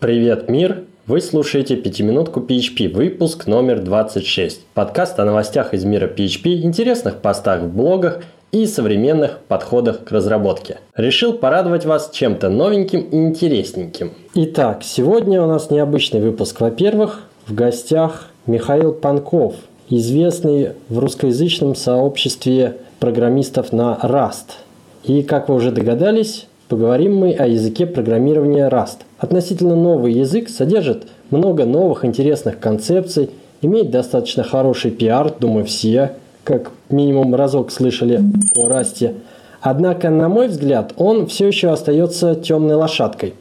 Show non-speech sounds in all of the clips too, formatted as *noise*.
Привет, мир! Вы слушаете «Пятиминутку PHP», выпуск номер 26. Подкаст о новостях из мира PHP, интересных постах в блогах и современных подходах к разработке. Решил порадовать вас чем-то новеньким и интересненьким. Итак, сегодня у нас необычный выпуск. Во-первых, в гостях Михаил Панков, известный в русскоязычном сообществе программистов на Rust. И, как вы уже догадались, поговорим мы о языке программирования Rust. Относительно новый язык содержит много новых интересных концепций, имеет достаточно хороший пиар, думаю, все, как минимум разок слышали о Расте. Однако, на мой взгляд, он все еще остается темной лошадкой.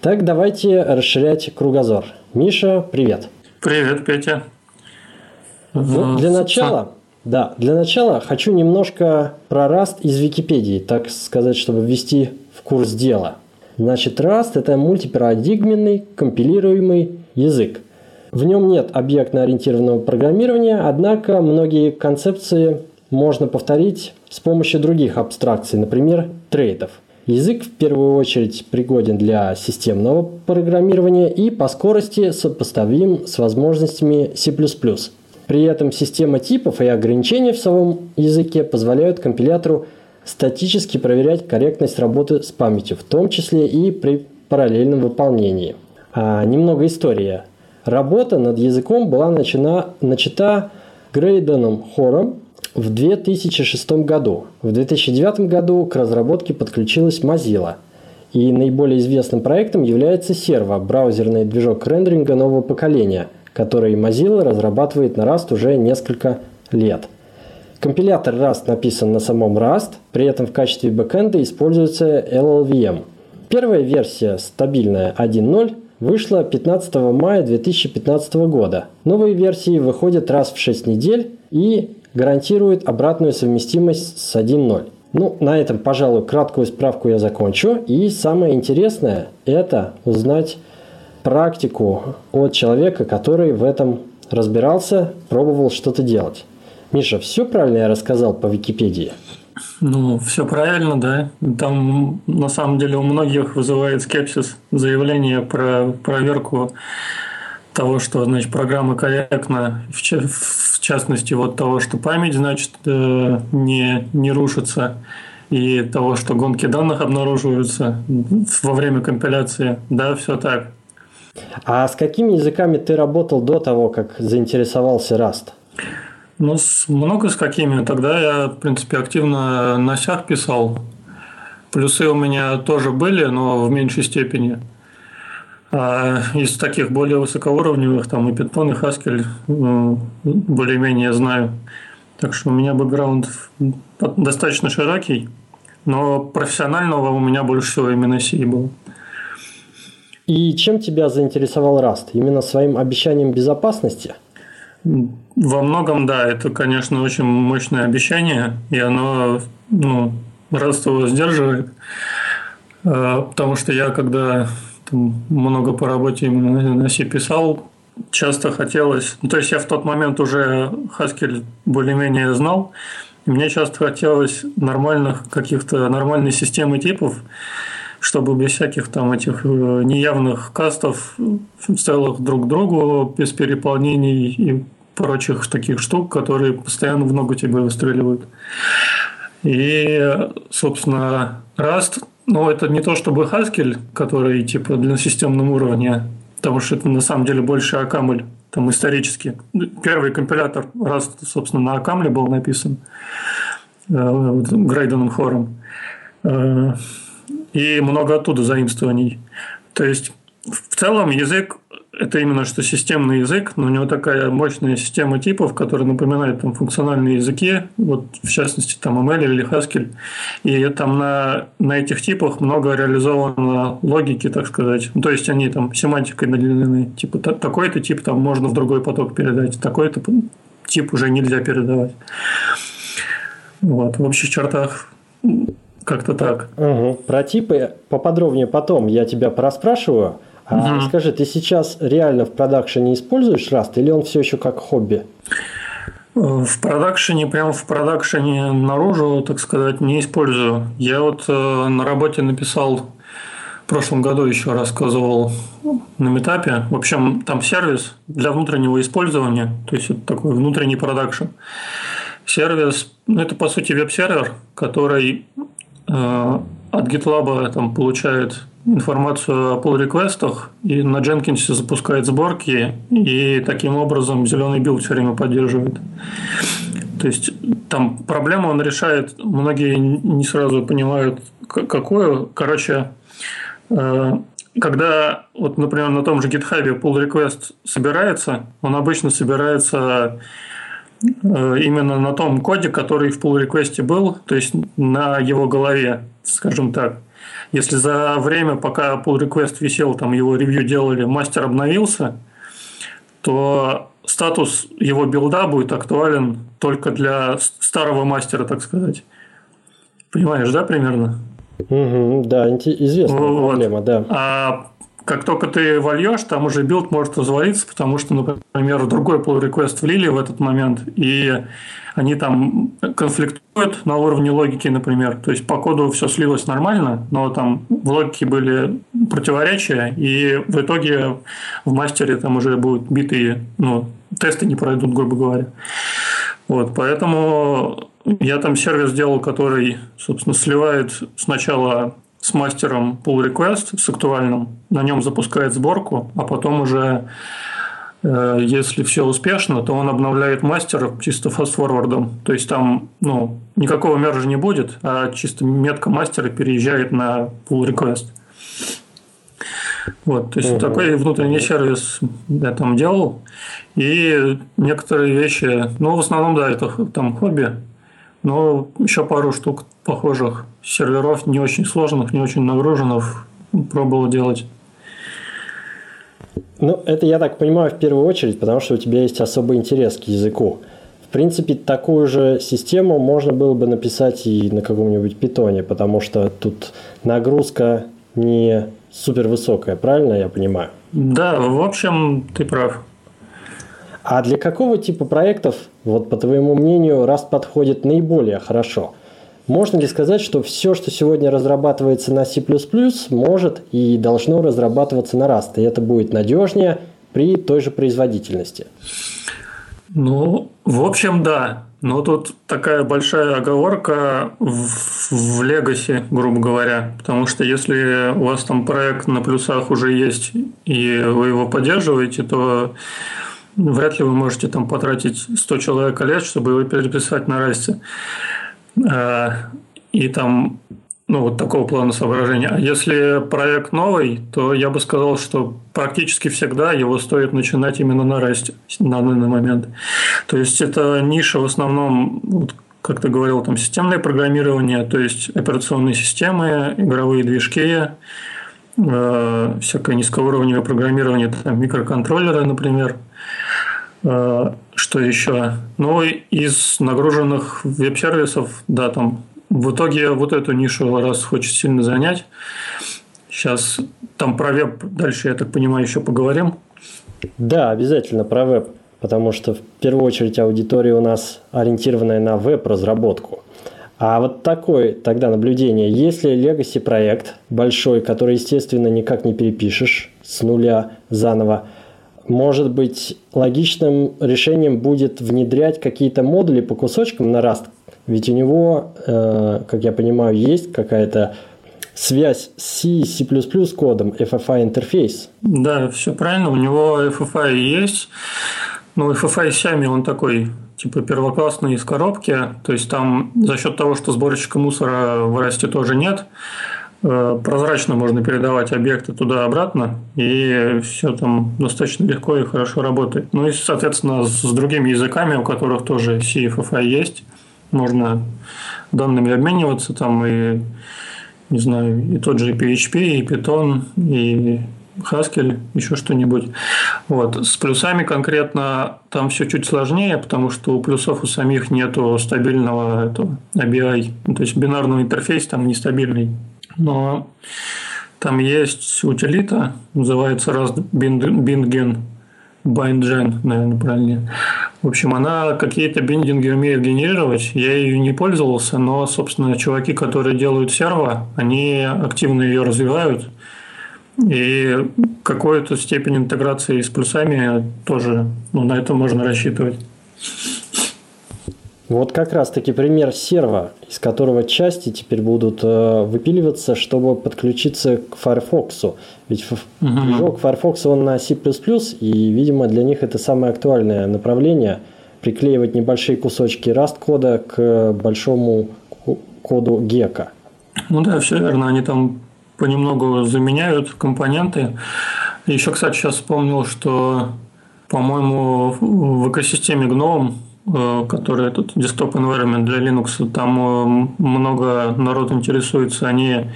Так давайте расширять кругозор. Миша, привет. Привет, Петя. Ну, для начала, да, для начала хочу немножко про Rust из Википедии, так сказать, чтобы ввести курс дела. Значит, Rust – это мультипарадигменный компилируемый язык. В нем нет объектно-ориентированного программирования, однако многие концепции можно повторить с помощью других абстракций, например, трейдов. Язык в первую очередь пригоден для системного программирования и по скорости сопоставим с возможностями C++. При этом система типов и ограничений в самом языке позволяют компилятору статически проверять корректность работы с памятью, в том числе и при параллельном выполнении. А, немного истории. Работа над языком была начата, начата Грейденом Хором в 2006 году. В 2009 году к разработке подключилась Mozilla. И наиболее известным проектом является Servo, браузерный движок рендеринга нового поколения, который Mozilla разрабатывает на Rust уже несколько лет. Компилятор Rust написан на самом Rust, при этом в качестве бэкэнда используется LLVM. Первая версия, стабильная 1.0, вышла 15 мая 2015 года. Новые версии выходят раз в 6 недель и гарантируют обратную совместимость с 1.0. Ну, на этом, пожалуй, краткую справку я закончу. И самое интересное – это узнать практику от человека, который в этом разбирался, пробовал что-то делать. Миша, все правильно я рассказал по Википедии? Ну, все правильно, да. Там на самом деле у многих вызывает скепсис заявление про проверку того, что значит, программа корректна, в, частности, вот того, что память, значит, э, не, не рушится, и того, что гонки данных обнаруживаются во время компиляции. Да, все так. А с какими языками ты работал до того, как заинтересовался Rust? Ну, с, много с какими. Тогда я, в принципе, активно на сях писал. Плюсы у меня тоже были, но в меньшей степени. А из таких более высокоуровневых, там и Python, и ну, более-менее знаю. Так что у меня бэкграунд достаточно широкий, но профессионального у меня больше всего именно C был. И чем тебя заинтересовал Rust? Именно своим обещанием безопасности? Во многом, да, это, конечно, очень мощное обещание, и оно, ну, Rust его сдерживает. А, потому что я, когда там, много по работе именно на C писал, часто хотелось... Ну, то есть, я в тот момент уже Haskell более-менее знал, и мне часто хотелось нормальных каких-то нормальной системы типов, чтобы без всяких там этих э, неявных кастов целых друг к другу, без переполнений и прочих таких штук, которые постоянно в ногу тебе выстреливают. И, собственно, Rust, ну, это не то чтобы Haskell, который типа для системного уровня, потому что это на самом деле больше Акамль, там исторически. Первый компилятор Rust, собственно, на Акамле был написан э, Грейденом Хором. Э, и много оттуда заимствований. То есть, в целом язык это именно что системный язык, но у него такая мощная система типов, которая напоминает там функциональные языки, вот в частности там ML или Haskell, и там на, на этих типах много реализовано логики, так сказать. Ну, то есть они там семантикой наделены. Типа такой-то тип там можно в другой поток передать, такой-то тип уже нельзя передавать. Вот, в общих чертах как-то так. Угу. Про типы поподробнее потом я тебя проспрашиваю. А угу. скажи, ты сейчас реально в продакшене используешь Rust или он все еще как хобби? В продакшене, прямо в продакшене наружу, так сказать, не использую. Я вот э, на работе написал в прошлом году еще рассказывал на митапе. В общем, там сервис для внутреннего использования, то есть это такой внутренний продакшн. Сервис, ну это по сути веб-сервер, который э, от GitLab там получает информацию о pull request ах и на Jenkins запускает сборки, и таким образом зеленый билд все время поддерживает. То есть там проблему он решает, многие не сразу понимают, какую. Короче, э, когда, вот, например, на том же GitHub pull request собирается, он обычно собирается э, именно на том коде, который в pull request был, то есть на его голове, скажем так. Если за время, пока pull request висел, там его ревью делали, мастер обновился, то статус его билда будет актуален только для старого мастера, так сказать. Понимаешь, да, примерно? Угу, да, известная вот. проблема, да. А как только ты вольешь, там уже билд может развалиться, потому что, например, другой pull request влили в этот момент, и они там конфликтуют на уровне логики, например. То есть по коду все слилось нормально, но там в логике были противоречия, и в итоге в мастере там уже будут битые, ну, тесты не пройдут, грубо говоря. Вот, поэтому я там сервис сделал, который, собственно, сливает сначала с мастером pull request, с актуальным, на нем запускает сборку, а потом уже если все успешно, то он обновляет мастер чисто фастфорвардом. То есть там ну, никакого мержа не будет, а чисто метка мастера переезжает на pull request. Вот, то есть угу. такой внутренний сервис я там делал. И некоторые вещи, ну, в основном, да, это там хобби. Но еще пару штук похожих серверов, не очень сложных, не очень нагруженных, пробовал делать. Ну, это я так понимаю в первую очередь, потому что у тебя есть особый интерес к языку. В принципе, такую же систему можно было бы написать и на каком-нибудь питоне, потому что тут нагрузка не супер высокая, правильно я понимаю? Да, в общем, ты прав. А для какого типа проектов, вот по твоему мнению, Rust подходит наиболее хорошо – можно ли сказать, что все, что сегодня разрабатывается на C++, может и должно разрабатываться на Rust, и это будет надежнее при той же производительности? Ну, в общем, да. Но тут такая большая оговорка в, Legacy, грубо говоря. Потому что если у вас там проект на плюсах уже есть, и вы его поддерживаете, то вряд ли вы можете там потратить 100 человек лет, чтобы его переписать на расте. Э, и там ну, вот такого плана соображения. А если проект новый, то я бы сказал, что практически всегда его стоит начинать именно на расте на данный момент. То есть это ниша в основном, вот, как ты говорил, там системное программирование, то есть операционные системы, игровые движки, э, всякое низкоуровневое программирование, там, микроконтроллеры, например. Э, что еще? Ну, из нагруженных веб-сервисов, да, там в итоге вот эту нишу раз хочет сильно занять. Сейчас там про веб дальше, я так понимаю, еще поговорим. Да, обязательно про веб, потому что в первую очередь аудитория у нас ориентированная на веб-разработку. А вот такое тогда наблюдение. Если Legacy проект большой, который, естественно, никак не перепишешь с нуля заново, может быть, логичным решением будет внедрять какие-то модули по кусочкам на Rust. Ведь у него, э, как я понимаю, есть какая-то связь с C C++ кодом, FFI интерфейс. Да, все правильно. У него FFI есть. Но FFI сами он такой типа первоклассный из коробки. То есть там за счет того, что сборщика мусора в Расте тоже нет, прозрачно можно передавать объекты туда-обратно, и все там достаточно легко и хорошо работает. Ну и, соответственно, с другими языками, у которых тоже CFFI есть, можно данными обмениваться там и, не знаю, и тот же PHP, и Python, и Haskell, еще что-нибудь. Вот. С плюсами конкретно там все чуть сложнее, потому что у плюсов у самих нету стабильного этого ABI, то есть бинарного интерфейса там нестабильный но там есть утилита, называется Rust Bindgen, наверное, правильнее. В общем, она какие-то биндинги умеет генерировать. Я ее не пользовался, но, собственно, чуваки, которые делают серво, они активно ее развивают. И какую-то степень интеграции с плюсами тоже ну, на это можно рассчитывать. Вот как раз-таки пример серва, из которого части теперь будут э, выпиливаться, чтобы подключиться к Firefox. Ведь угу. движок Firefox он на C++, и, видимо, для них это самое актуальное направление – приклеивать небольшие кусочки Rust кода к большому коду Gecko. Ну да, все верно. Они там понемногу заменяют компоненты. Еще, кстати, сейчас вспомнил, что, по-моему, в экосистеме GNOME который этот desktop environment для Linux, там э, много народ интересуется, они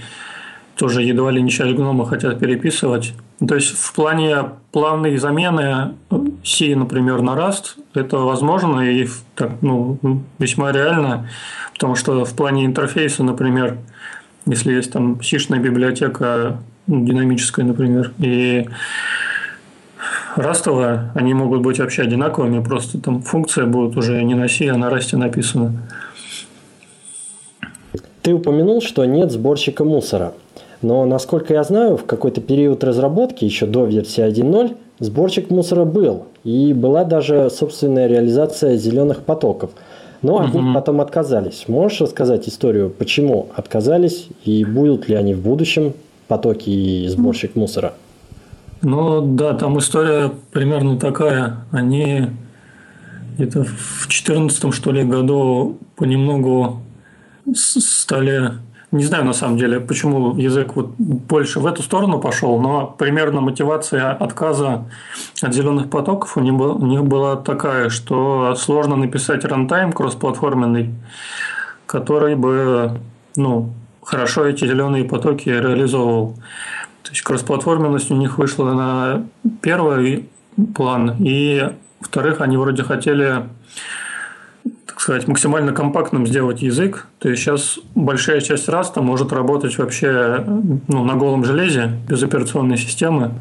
тоже едва ли не часть гнома хотят переписывать. То есть в плане плавной замены C, например, на Rust, это возможно и так, ну, весьма реально, потому что в плане интерфейса, например, если есть там сишная библиотека динамическая, например, и растовая, они могут быть вообще одинаковыми, просто там функция будет уже не на C, а на расте написана. Ты упомянул, что нет сборщика мусора. Но, насколько я знаю, в какой-то период разработки, еще до версии 1.0, сборщик мусора был. И была даже собственная реализация зеленых потоков. Но от них потом отказались. Можешь рассказать историю, почему отказались и будут ли они в будущем потоки и сборщик мусора? Ну да, там история примерно такая. Они где-то в 2014 что ли году понемногу стали не знаю на самом деле, почему язык вот больше в эту сторону пошел, но примерно мотивация отказа от зеленых потоков у них, был, у них была такая, что сложно написать рантайм кроссплатформенный, который бы ну, хорошо эти зеленые потоки реализовывал. То есть кроссплатформенность у них вышла на первый план, и во-вторых, они вроде хотели так сказать, максимально компактным сделать язык. То есть сейчас большая часть раста может работать вообще ну, на голом железе, без операционной системы.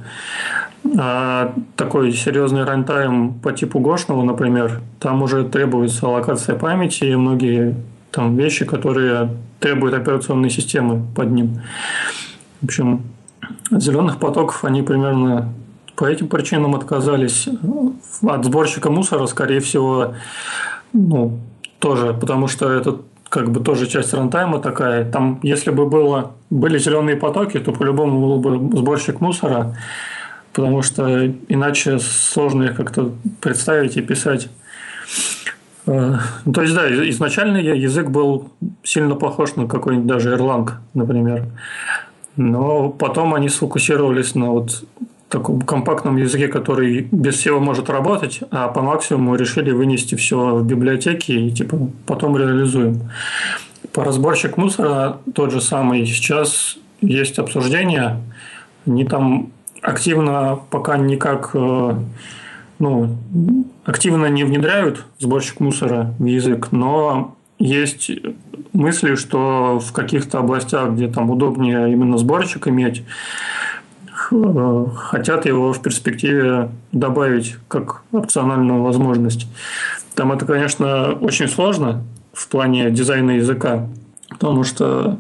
А такой серьезный рантайм по типу Гошного, например, там уже требуется аллокация памяти и многие там вещи, которые требуют операционной системы под ним. В общем, зеленых потоков они примерно по этим причинам отказались. От сборщика мусора, скорее всего, ну, тоже, потому что это как бы тоже часть рантайма такая. Там, если бы было, были зеленые потоки, то по-любому был бы сборщик мусора, потому что иначе сложно их как-то представить и писать. Э, то есть, да, изначально язык был сильно похож на какой-нибудь даже Erlang, например. Но потом они сфокусировались на вот таком компактном языке, который без всего может работать, а по максимуму решили вынести все в библиотеки и типа потом реализуем. По разборщик мусора тот же самый. Сейчас есть обсуждения. Они там активно пока никак э, ну, активно не внедряют сборщик мусора в язык, но есть мысли, что в каких-то областях, где там удобнее именно сборщик иметь, э, хотят его в перспективе добавить как опциональную возможность. Там это, конечно, очень сложно в плане дизайна языка, потому что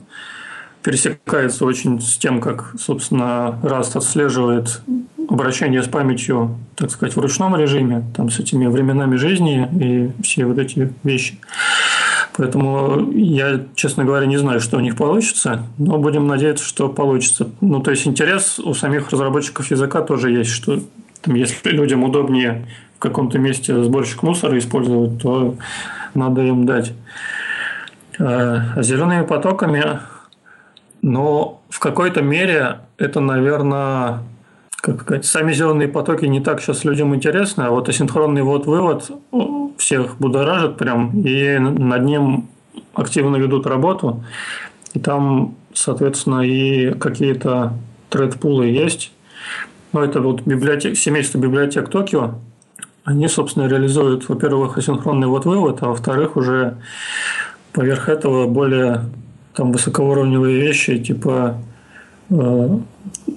пересекается очень с тем, как, собственно, Rust отслеживает обращение с памятью, так сказать, в ручном режиме, там, с этими временами жизни и все вот эти вещи. Поэтому я, честно говоря, не знаю, что у них получится, но будем надеяться, что получится. Ну, то есть интерес у самих разработчиков языка тоже есть, что там, если людям удобнее в каком-то месте сборщик мусора использовать, то надо им дать. А зелеными потоками, но в какой-то мере это, наверное, как сказать, сами зеленые потоки не так сейчас людям интересны, а вот асинхронный вот-вывод всех будоражит прям, и над ним активно ведут работу. И там, соответственно, и какие-то тред-пулы есть. Ну, это вот библиотек, семейство библиотек Токио. Они, собственно, реализуют, во-первых, асинхронный вот-вывод, а во-вторых, уже поверх этого более там высокоуровневые вещи, типа,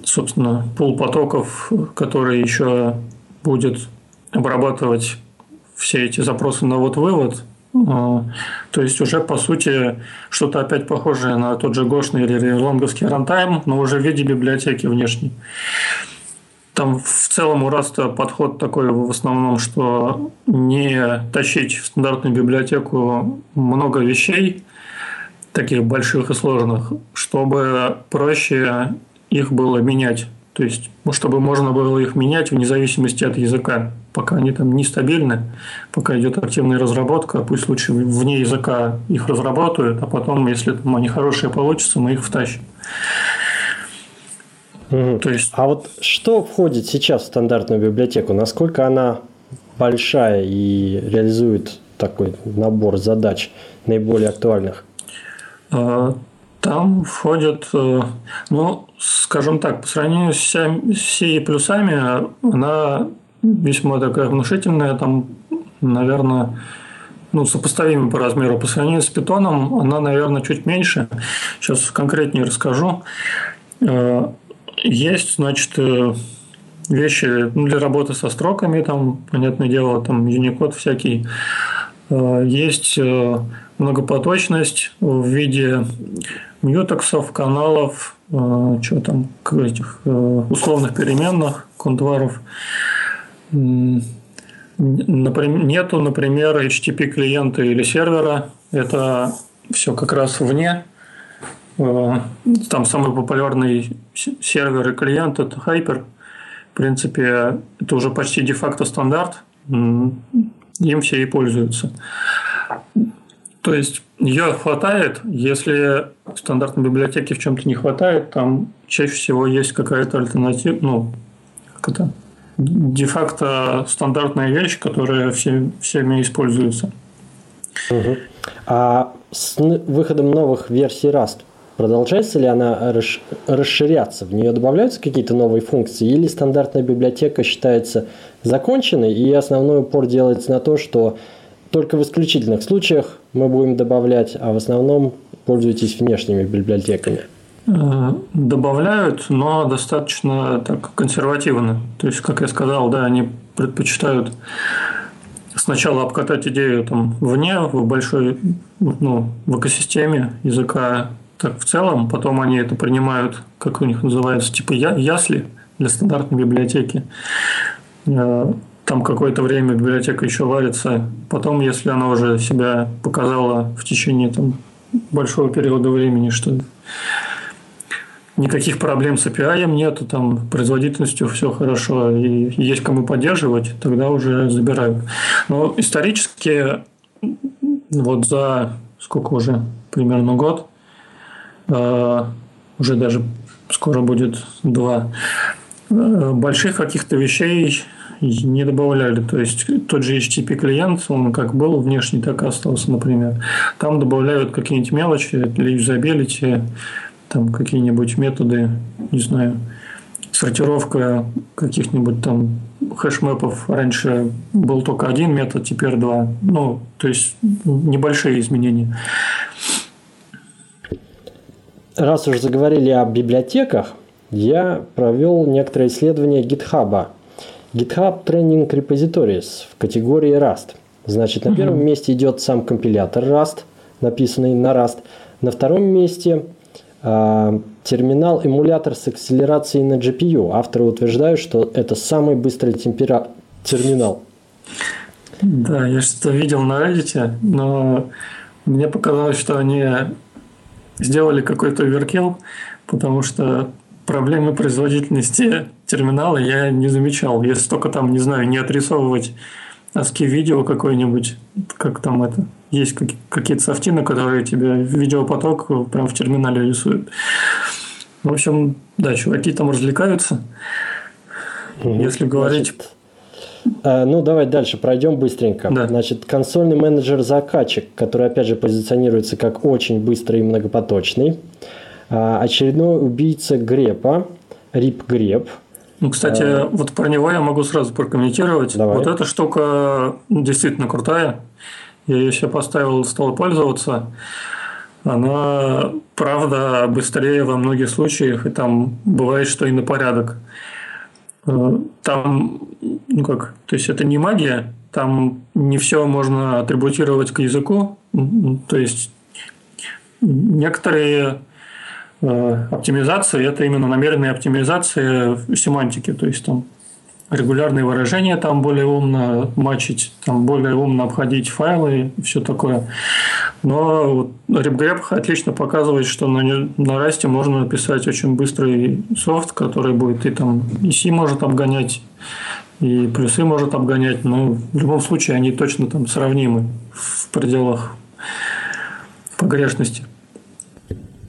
собственно, пул потоков, который еще будет обрабатывать все эти запросы на вот-вывод А, то есть уже по сути что-то опять похожее на тот же гошный или лонговский рантайм, но уже в виде библиотеки внешней. Там в целом у Раста подход такой в основном, что не тащить в стандартную библиотеку много вещей, таких больших и сложных, чтобы проще их было менять. То есть, ну, чтобы можно было их менять вне зависимости от языка. Пока они там нестабильны, пока идет активная разработка, пусть лучше вне языка их разработают, а потом, если там они хорошие получатся, мы их втащим. Угу. То есть... А вот что входит сейчас в стандартную библиотеку? Насколько она большая и реализует такой набор задач наиболее актуальных? А, там входят, э, ну, скажем так, по сравнению с C плюсами, она весьма такая внушительная, там, наверное, ну, сопоставимы по размеру. По сравнению с питоном она, наверное, чуть меньше. Сейчас конкретнее расскажу. Э, есть, значит, э, вещи ну, для работы со строками, там, понятное дело, там Unicode всякий. Есть многопоточность в виде мьютексов, каналов, э, что там, этих э, условных переменных, контваров. Например, нету, например, HTTP клиента или сервера. Это все как раз вне. Э, там самый популярный сервер и клиент – это Hyper. В принципе, это уже почти де-факто стандарт. Им все и пользуются. То есть ее хватает, если стандартной библиотеке в чем-то не хватает, там чаще всего есть какая-то альтернатива, ну, как это, де-факто стандартная вещь, которая все, всеми используется. Угу. А с выходом новых версий Rust продолжается ли она расширяться? В нее добавляются какие-то новые функции или стандартная библиотека считается законченной и основной упор делается на то, что только в исключительных случаях мы будем добавлять, а в основном пользуйтесь внешними библиотеками. Э, добавляют, но достаточно так консервативно. То есть, как я сказал, да, они предпочитают сначала обкатать идею там вне, в большой, ну, в экосистеме языка так в целом, потом они это принимают, как у них называется, типа ясли для стандартной библиотеки. Там какое-то время библиотека еще варится. Потом, если она уже себя показала в течение там, большого периода времени, что никаких проблем с API нету, там производительностью все хорошо и есть кому поддерживать, тогда уже забирают. Но исторически вот за сколько уже, примерно год, э, уже даже скоро будет два, э, больших каких-то вещей не добавляли. То есть тот же HTTP клиент, он как был внешний, так и остался, например. Там добавляют какие-нибудь мелочи для юзабилити, там какие-нибудь методы, не знаю, сортировка каких-нибудь там хэшмэпов. Раньше был только один метод, теперь два. Ну, то есть небольшие изменения. Раз уж заговорили о библиотеках, я провел некоторые исследования GitHub GitHub Training Repositories в категории Rust. Значит, на первом месте идет сам компилятор Rust, написанный на Rust. На втором месте э, терминал эмулятор с акселерацией на GPU. Авторы утверждают, что это самый быстрый темпера... терминал. Да, я что-то видел на Reddit, но мне показалось, что они сделали какой-то оверкилл, потому что проблемы производительности терминала я не замечал. Если только там, не знаю, не отрисовывать ASCII видео какое-нибудь, как там это, есть какие-то софтины, которые тебе видеопоток прям в терминале рисуют. В общем, да, чуваки там развлекаются. Если говорить... Значит, а, ну, давай дальше, пройдем быстренько. Да. Значит, консольный менеджер-заказчик, который, опять же, позиционируется как очень быстрый и многопоточный. А, очередной убийца Грепа, Рип Греп. Ну, кстати, а... вот про него я могу сразу прокомментировать. Давай. Вот эта штука действительно крутая. Я ее себе поставил, стал пользоваться. Она, правда, быстрее во многих случаях, и там бывает, что и на порядок. Э, там, ну как, то есть это не магия, там не все можно атрибутировать к языку. То есть некоторые оптимизации это именно намеренные оптимизации семантики. То есть там регулярные выражения там более умно мачить, там более умно обходить файлы и все такое. Но RipGrep отлично показывает, что на, на Rust можно написать очень быстрый софт, который будет и там и C может обгонять, и плюсы может обгонять, но в любом случае они точно там сравнимы в пределах погрешности.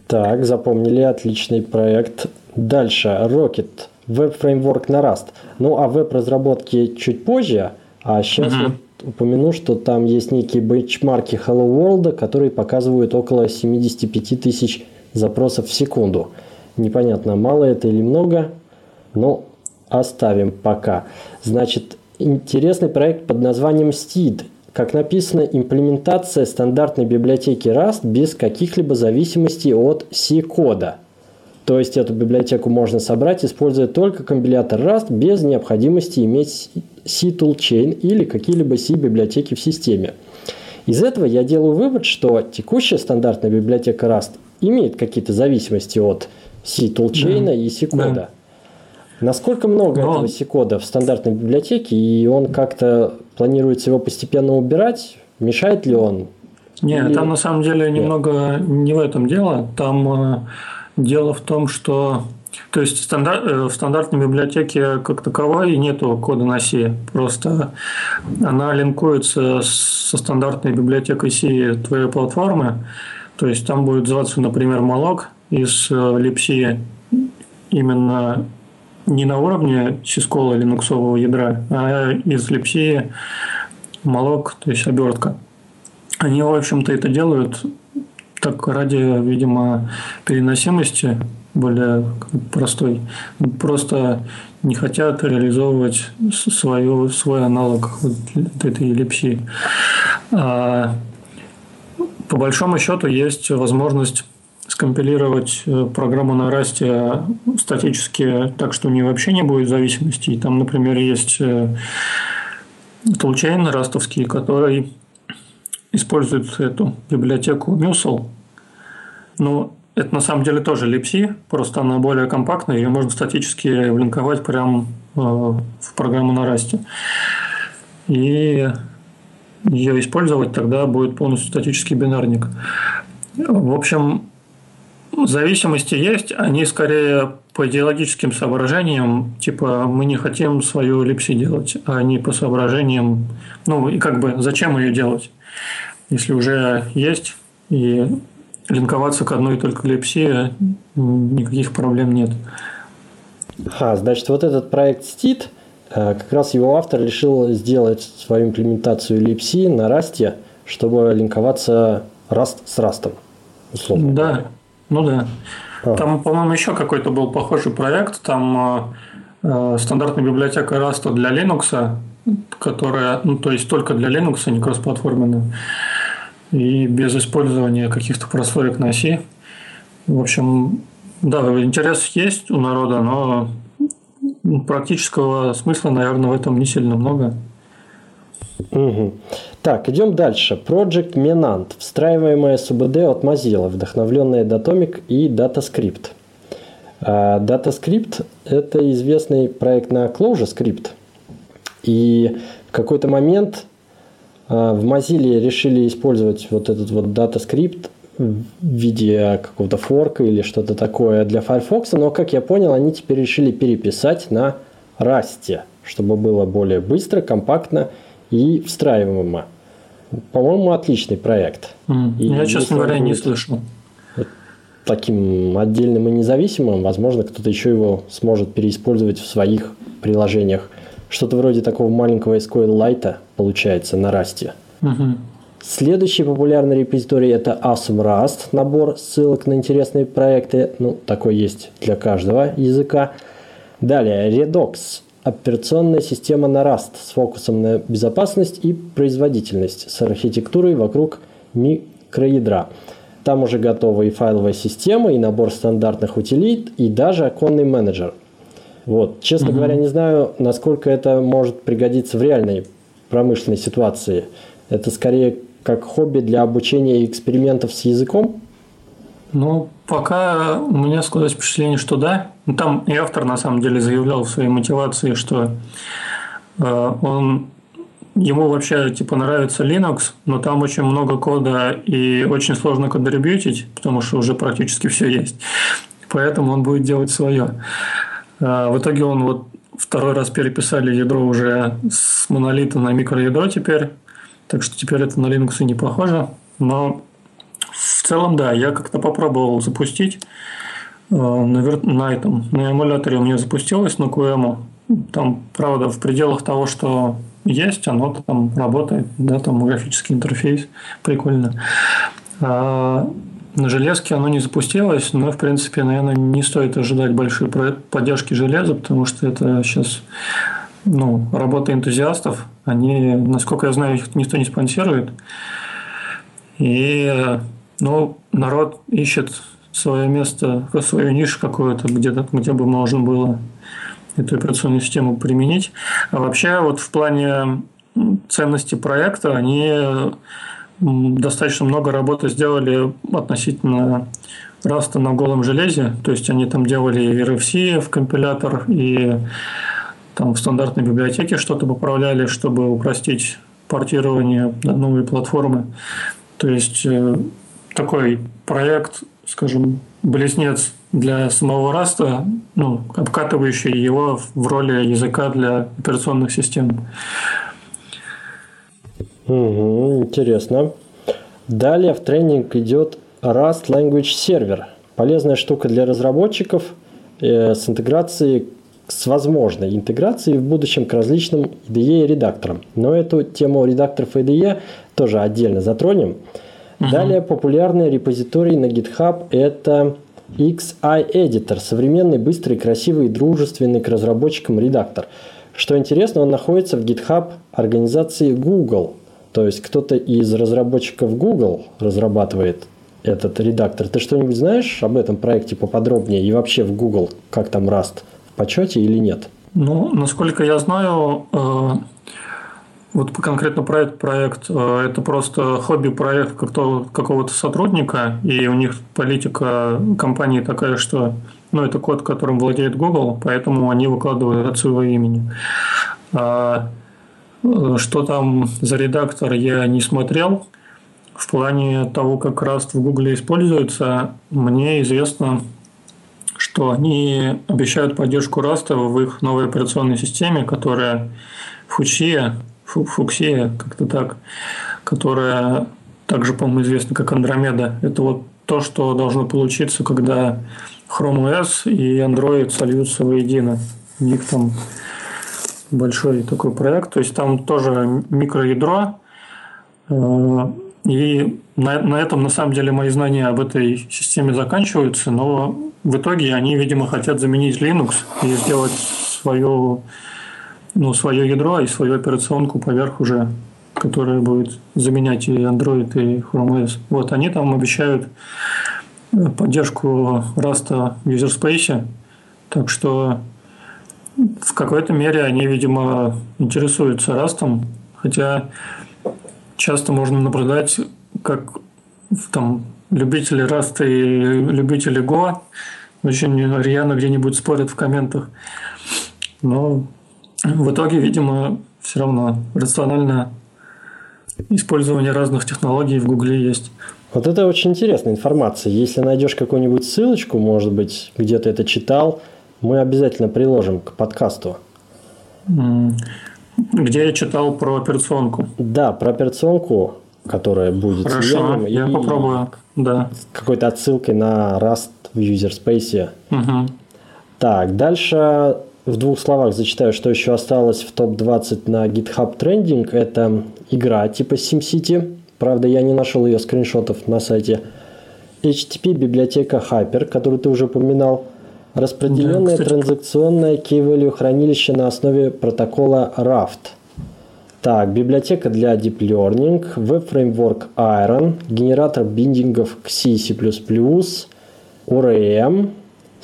Так, запомнили, отличный проект. Дальше, Rocket, веб-фреймворк на Rust. Ну, а веб-разработки чуть позже, а сейчас uh-huh. вот упомяну, что там есть некие бенчмарки Hello World, которые показывают около 75 тысяч запросов в секунду. Непонятно, мало это или много, но оставим пока. Значит, интересный проект под названием STEED. Как написано, имплементация стандартной библиотеки Rust без каких-либо зависимостей от C-кода. То есть эту библиотеку можно собрать, используя только компилятор Rust без необходимости иметь C-toolchain или какие-либо C-библиотеки в системе. Из этого я делаю вывод, что текущая стандартная библиотека Rust имеет какие-то зависимости от C-toolchain да. и C-кода. Да. Насколько много Но... этого C-кода в стандартной библиотеке, и он как-то планируется его постепенно убирать? Мешает ли он? Нет, Или... там на самом деле немного Нет. не в этом дело. Там э, дело в том, что то есть стандарт, э, в стандартной библиотеке как таковой нету кода на C. Просто она линкуется со стандартной библиотекой C твоей платформы. То есть там будет зваться, например, malloc из э, libc именно не на уровне сискола линуксового ядра, а из липсии молок, то есть обертка. Они, в общем-то, это делают так ради, видимо, переносимости более простой. Просто не хотят реализовывать свою, свой аналог вот этой эллипсии. А по большому счету есть возможность скомпилировать э, программу на расте а статически так, что у нее вообще не будет зависимости. Там, например, есть э, растовский, который использует эту библиотеку Musel. Ну, это на самом деле тоже libc, просто она более компактная, ее можно статически влинковать прямо э, в программу на расте. И ее использовать тогда будет полностью статический бинарник. В общем, Зависимости есть, они скорее по идеологическим соображениям, типа мы не хотим свою эллипси делать, а не по соображениям, ну и как бы зачем ее делать, если уже есть и линковаться к одной только эллипси никаких проблем нет. А, значит, вот этот проект STIT, э, как раз его автор решил сделать свою имплементацию эллипси на расте, чтобы линковаться раст с растом. Условно. Да, ну да. А. Там, по-моему, еще какой-то был похожий проект. Там э, э стандартная библиотека Rust для Linux, которая, ну, то есть только для Linux, а не кроссплатформенная. И без использования каких-то прослоек на C. В общем, да, интерес есть у народа, но практического смысла, наверное, в этом не сильно много. Угу. Так, идем дальше. Project Menant. Встраиваемая СУБД от Mozilla, вдохновленная Datomic и DataScript. А, DataScript – это известный проект на ClojureScript. И в какой-то момент а, в Mozilla решили использовать вот этот вот DataScript в виде какого-то форка или что-то такое для Firefox, но, как я понял, они теперь решили переписать на Rust, чтобы было более быстро, компактно и встраиваемо. По-моему, отличный проект. Mm. И Я, честно говоря, не слышал. Таким отдельным и независимым, возможно, кто-то еще его сможет переиспользовать в своих приложениях. Что-то вроде такого маленького SQLite получается на расте. Mm-hmm. Следующий популярный репозиторий это Awesome Rust, набор ссылок на интересные проекты. Ну, такой есть для каждого языка. Далее Redux, операционная система на Rust с фокусом на безопасность и производительность с архитектурой вокруг микроядра. Там уже готова и файловая система, и набор стандартных утилит, и даже оконный менеджер. Вот. Честно угу. говоря, не знаю, насколько это может пригодиться в реальной промышленной ситуации? Это скорее как хобби для обучения экспериментов с языком? Ну, пока у меня складывается впечатление, что да. Ну, там и автор на самом деле заявлял в своей мотивации, что э, он ему вообще типа нравится Linux, но там очень много кода и очень сложно контрибьютить, потому что уже практически все есть. Поэтому он будет делать свое. Э, в итоге он вот второй раз переписали ядро уже с монолита на микроядро теперь. Так что теперь это на Linux и не похоже. Но в целом, да, я как-то попробовал запустить. Э, на, этом, на эмуляторе у меня запустилось на QEMU. Там, правда, в пределах того, что есть, оно там работает, да, там графический интерфейс, прикольно. А на железке оно не запустилось, но, в принципе, наверное, не стоит ожидать большой поддержки железа, потому что это сейчас ну, работа энтузиастов. Они, насколько я знаю, их никто не спонсирует. И ну, народ ищет свое место, свою нишу какую-то, где, где бы можно было эту операционную систему применить. А вообще вот в плане ценности проекта они достаточно много работы сделали относительно раста на голом железе. То есть они там делали и RFC в компилятор, и там в стандартной библиотеке что-то поправляли, чтобы упростить портирование на новые платформы. То есть э, такой проект, скажем, близнец для самого раста, ну, обкатывающий его в роли языка для операционных систем. Угу, интересно. Далее в тренинг идет Rust Language Server. Полезная штука для разработчиков э, с интеграцией с возможной интеграцией в будущем к различным IDE редакторам. Но эту тему редакторов IDE тоже отдельно затронем. Uh-huh. Далее популярный репозиторий на GitHub – это XI-Editor, современный, быстрый, красивый, дружественный к разработчикам редактор. Что интересно, он находится в GitHub организации Google. То есть кто-то из разработчиков Google разрабатывает этот редактор. Ты что-нибудь знаешь об этом проекте поподробнее и вообще в Google, как там Rust, в почете или нет? Ну, насколько я знаю, э, вот конкретно про этот проект, э, это просто хобби-проект какого-то сотрудника, и у них политика компании такая, что ну, это код, которым владеет Google, поэтому они выкладывают от своего имени. А, э, что там за редактор, я не смотрел. В плане того, как Rust в Google используется, мне известно, что они обещают поддержку Rust в их новой операционной системе, которая в Фучия, Фуксия, как-то так, которая также, по-моему, известна как Андромеда. Это вот то, что должно получиться, когда Chrome OS и Android сольются воедино. У них там большой такой проект. То есть там тоже микроядро. Э, и на, на этом, на самом деле, мои знания об этой системе заканчиваются, но в итоге они, видимо, хотят заменить Linux и сделать свою ну, свое ядро и свою операционку поверх уже, которая будет заменять и Android, и Chrome OS. Вот они там обещают э, поддержку Rust в user space, так что в какой-то мере они, видимо, интересуются Rust, хотя часто можно наблюдать, как там любители Rust и любители Go очень рьяно где-нибудь спорят в комментах. Но в итоге, видимо, все равно рациональное использование разных технологий в Гугле есть. Вот это очень интересная информация. Если найдешь какую-нибудь ссылочку, может быть, где ты это читал, мы обязательно приложим к подкасту. Где я читал про операционку? Да, про операционку, которая будет. Хорошо, я попробую. Да. С какой-то отсылкой на Rust в user space. Угу. Так, дальше в двух словах зачитаю, что еще осталось в топ-20 на GitHub Trending. Это игра типа SimCity. Правда, я не нашел ее скриншотов на сайте. HTTP библиотека Hyper, которую ты уже упоминал. Распределенное да, транзакционное key-value хранилище на основе протокола Raft. Так, библиотека для Deep Learning, веб-фреймворк Iron, генератор биндингов к C++, ORM,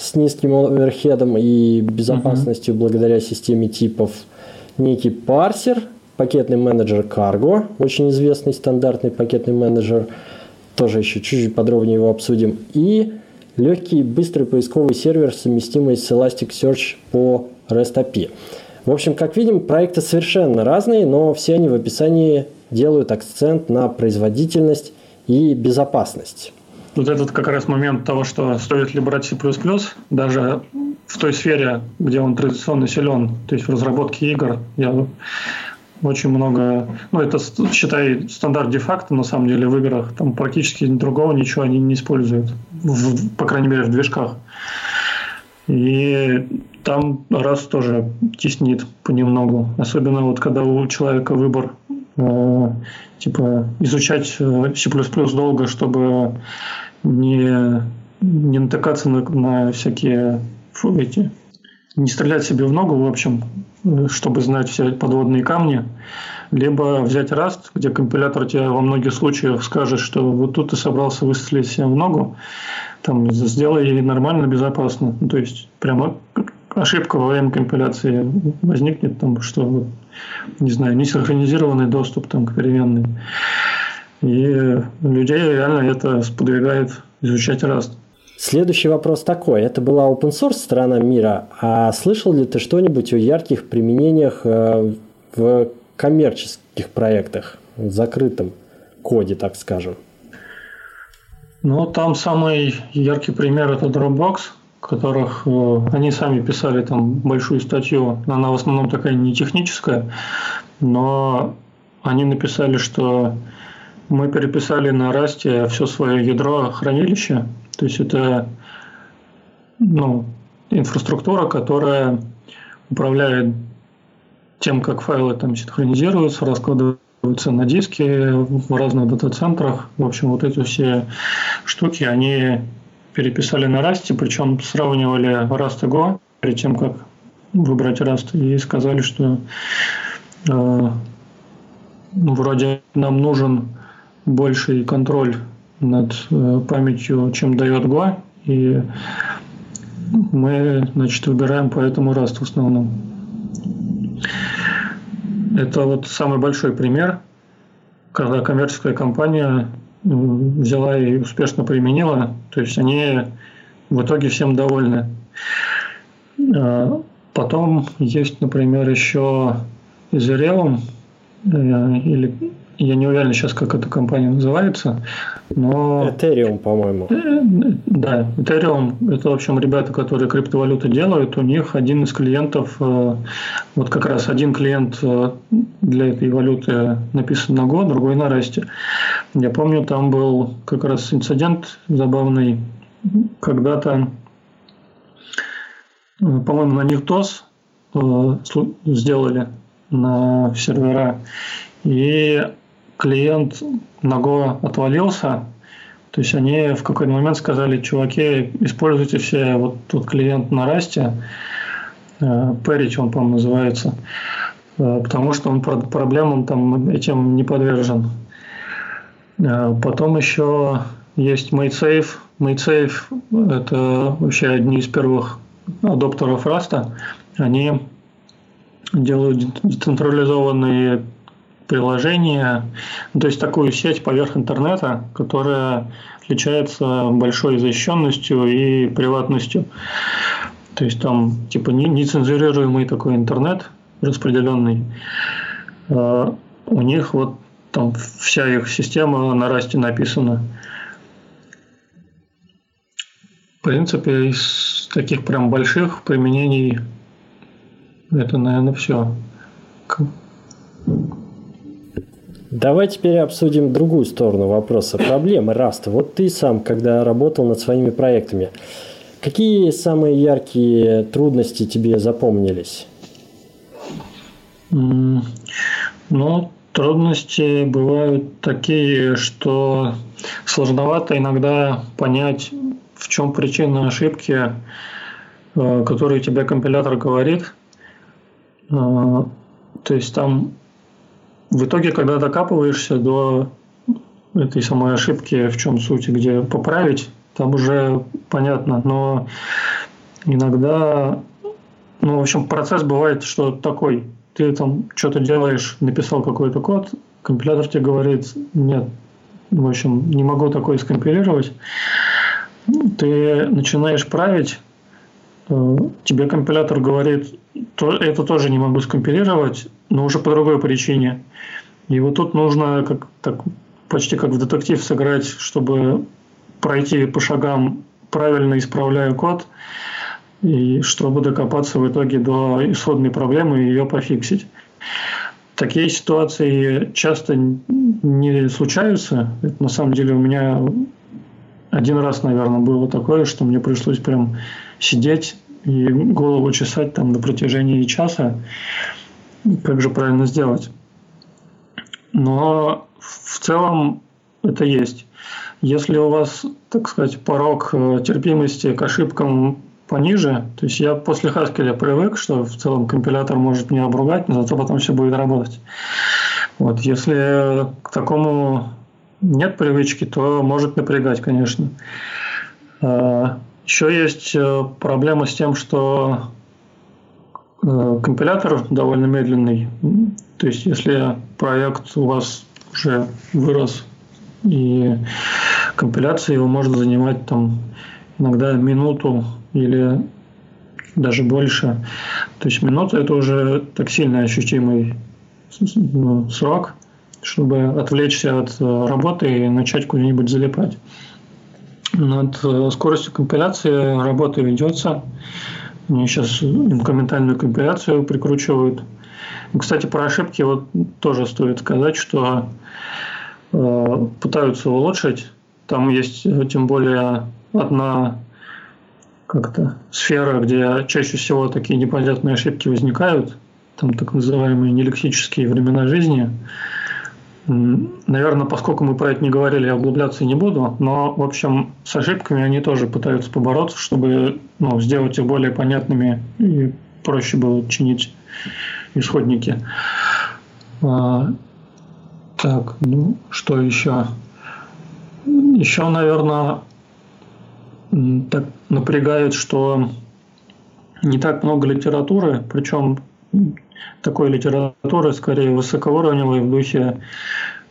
с низким оверхедом и безопасностью uh-huh. благодаря системе типов, некий парсер, пакетный менеджер Cargo, очень известный стандартный пакетный менеджер, тоже еще чуть-чуть подробнее его обсудим, и легкий быстрый поисковый сервер, совместимый с Elasticsearch по REST API. В общем, как видим, проекты совершенно разные, но все они в описании делают акцент на производительность и безопасность. Вот этот как раз момент того, что стоит ли брать C++, даже в той сфере, где он традиционно силен, то есть в разработке игр, я очень много, ну это считай стандарт де-факто на самом деле в играх, там практически другого ничего они не используют, в, по крайней мере в движках. И там раз тоже теснит понемногу. Особенно вот когда у человека выбор типа изучать э, C++ долго, чтобы не, не натыкаться на, на всякие фу, эти, не стрелять себе в ногу, в общем, э, чтобы знать все подводные камни, либо взять Rust, где компилятор тебе во многих случаях скажет, что вот тут ты собрался выстрелить себе в ногу, там сделай нормально, безопасно. Ну, то есть прямо ошибка во время компиляции возникнет, там, что, не знаю, несинхронизированный доступ там, к переменной. И людей реально это сподвигает изучать Rust. Следующий вопрос такой. Это была open source сторона мира. А слышал ли ты что-нибудь о ярких применениях э, в коммерческих проектах, в закрытом коде, так скажем? Ну, там самый яркий пример – это Dropbox, которых э, они сами писали там большую статью. Она в основном такая не техническая, но они написали, что мы переписали на расте все свое ядро хранилища. То есть это ну, инфраструктура, которая управляет тем, как файлы там синхронизируются, раскладываются на диски в разных дата-центрах. В общем, вот эти все штуки, они переписали на Rust, причем сравнивали Rust и Go перед тем, как выбрать Rust, и сказали, что э, ну, вроде нам нужен больший контроль над э, памятью, чем дает Go, и мы, значит, выбираем поэтому Rust в основном. Это вот самый большой пример, когда коммерческая компания взяла и успешно применила, то есть они в итоге всем довольны. А, потом есть, например, еще Ethereum, э, или я не уверен сейчас, как эта компания называется, но... Ethereum, по-моему. Э, да, Ethereum – это, в общем, ребята, которые криптовалюты делают. У них один из клиентов, э, вот как раз один клиент э, для этой валюты написан на Go, другой на Rust. Я помню, там был как раз инцидент забавный. Когда-то, по-моему, на них ТОС сделали на сервера. И клиент Наго отвалился, то есть они в какой-то момент сказали, чуваки, используйте все, вот тут клиент на расте, Перич он, по-моему, называется, э, потому что он проблемам там этим не подвержен. Э, потом еще есть MateSafe. MateSafe – это вообще одни из первых адоптеров Раста. Они делают децентрализованные приложение, то есть такую сеть поверх интернета, которая отличается большой защищенностью и приватностью. То есть там типа нецензурируемый такой интернет распределенный. А у них вот там вся их система на расте написана. В принципе, из таких прям больших применений это, наверное, все. Давай теперь обсудим другую сторону вопроса. Проблемы Раста. Вот ты сам, когда работал над своими проектами, какие самые яркие трудности тебе запомнились? Ну, трудности бывают такие, что сложновато иногда понять, в чем причина ошибки, э, которую тебе компилятор говорит. Э, то есть там в итоге, когда докапываешься до этой самой ошибки, в чем суть, где поправить, там уже понятно. Но иногда, ну, в общем, процесс бывает, что такой. ты там что-то делаешь, написал какой-то код, компилятор тебе говорит, нет, в общем, не могу такое скомпилировать. Ты начинаешь править, тебе компилятор говорит, то, это тоже не могу скомпилировать, но уже по другой причине. И вот тут нужно как, так, почти как в детектив сыграть, чтобы пройти по шагам, правильно исправляя код, и чтобы докопаться в итоге до исходной проблемы и ее пофиксить. Такие ситуации часто не случаются. Это на самом деле у меня один раз, наверное, было такое, что мне пришлось прям сидеть и голову чесать там на протяжении часа, как же правильно сделать. Но в целом это есть. Если у вас, так сказать, порог э, терпимости к ошибкам пониже, то есть я после Haskell привык, что в целом компилятор может меня обругать, но зато потом все будет работать. Вот, если к такому нет привычки, то может напрягать, конечно. Еще есть э, проблема с тем, что э, компилятор довольно медленный. То есть, если проект у вас уже вырос и компиляция его может занимать там иногда минуту или даже больше. То есть минута это уже так сильно ощутимый ну, срок, чтобы отвлечься от э, работы и начать куда-нибудь залипать. Над э, скоростью компиляции работа ведется. Мне сейчас инкрементальную компиляцию прикручивают. кстати, про ошибки вот тоже стоит сказать, что э, пытаются улучшить. Там есть тем более одна как-то сфера, где чаще всего такие непонятные ошибки возникают, там так называемые нелексические времена жизни. Наверное, поскольку мы про это не говорили, я углубляться не буду, но, в общем, с ошибками они тоже пытаются побороться, чтобы ну, сделать их более понятными и проще было чинить исходники. А, так, ну, что еще? Еще, наверное, так напрягает, что не так много литературы, причем такой литературы скорее высокоуровневой в духе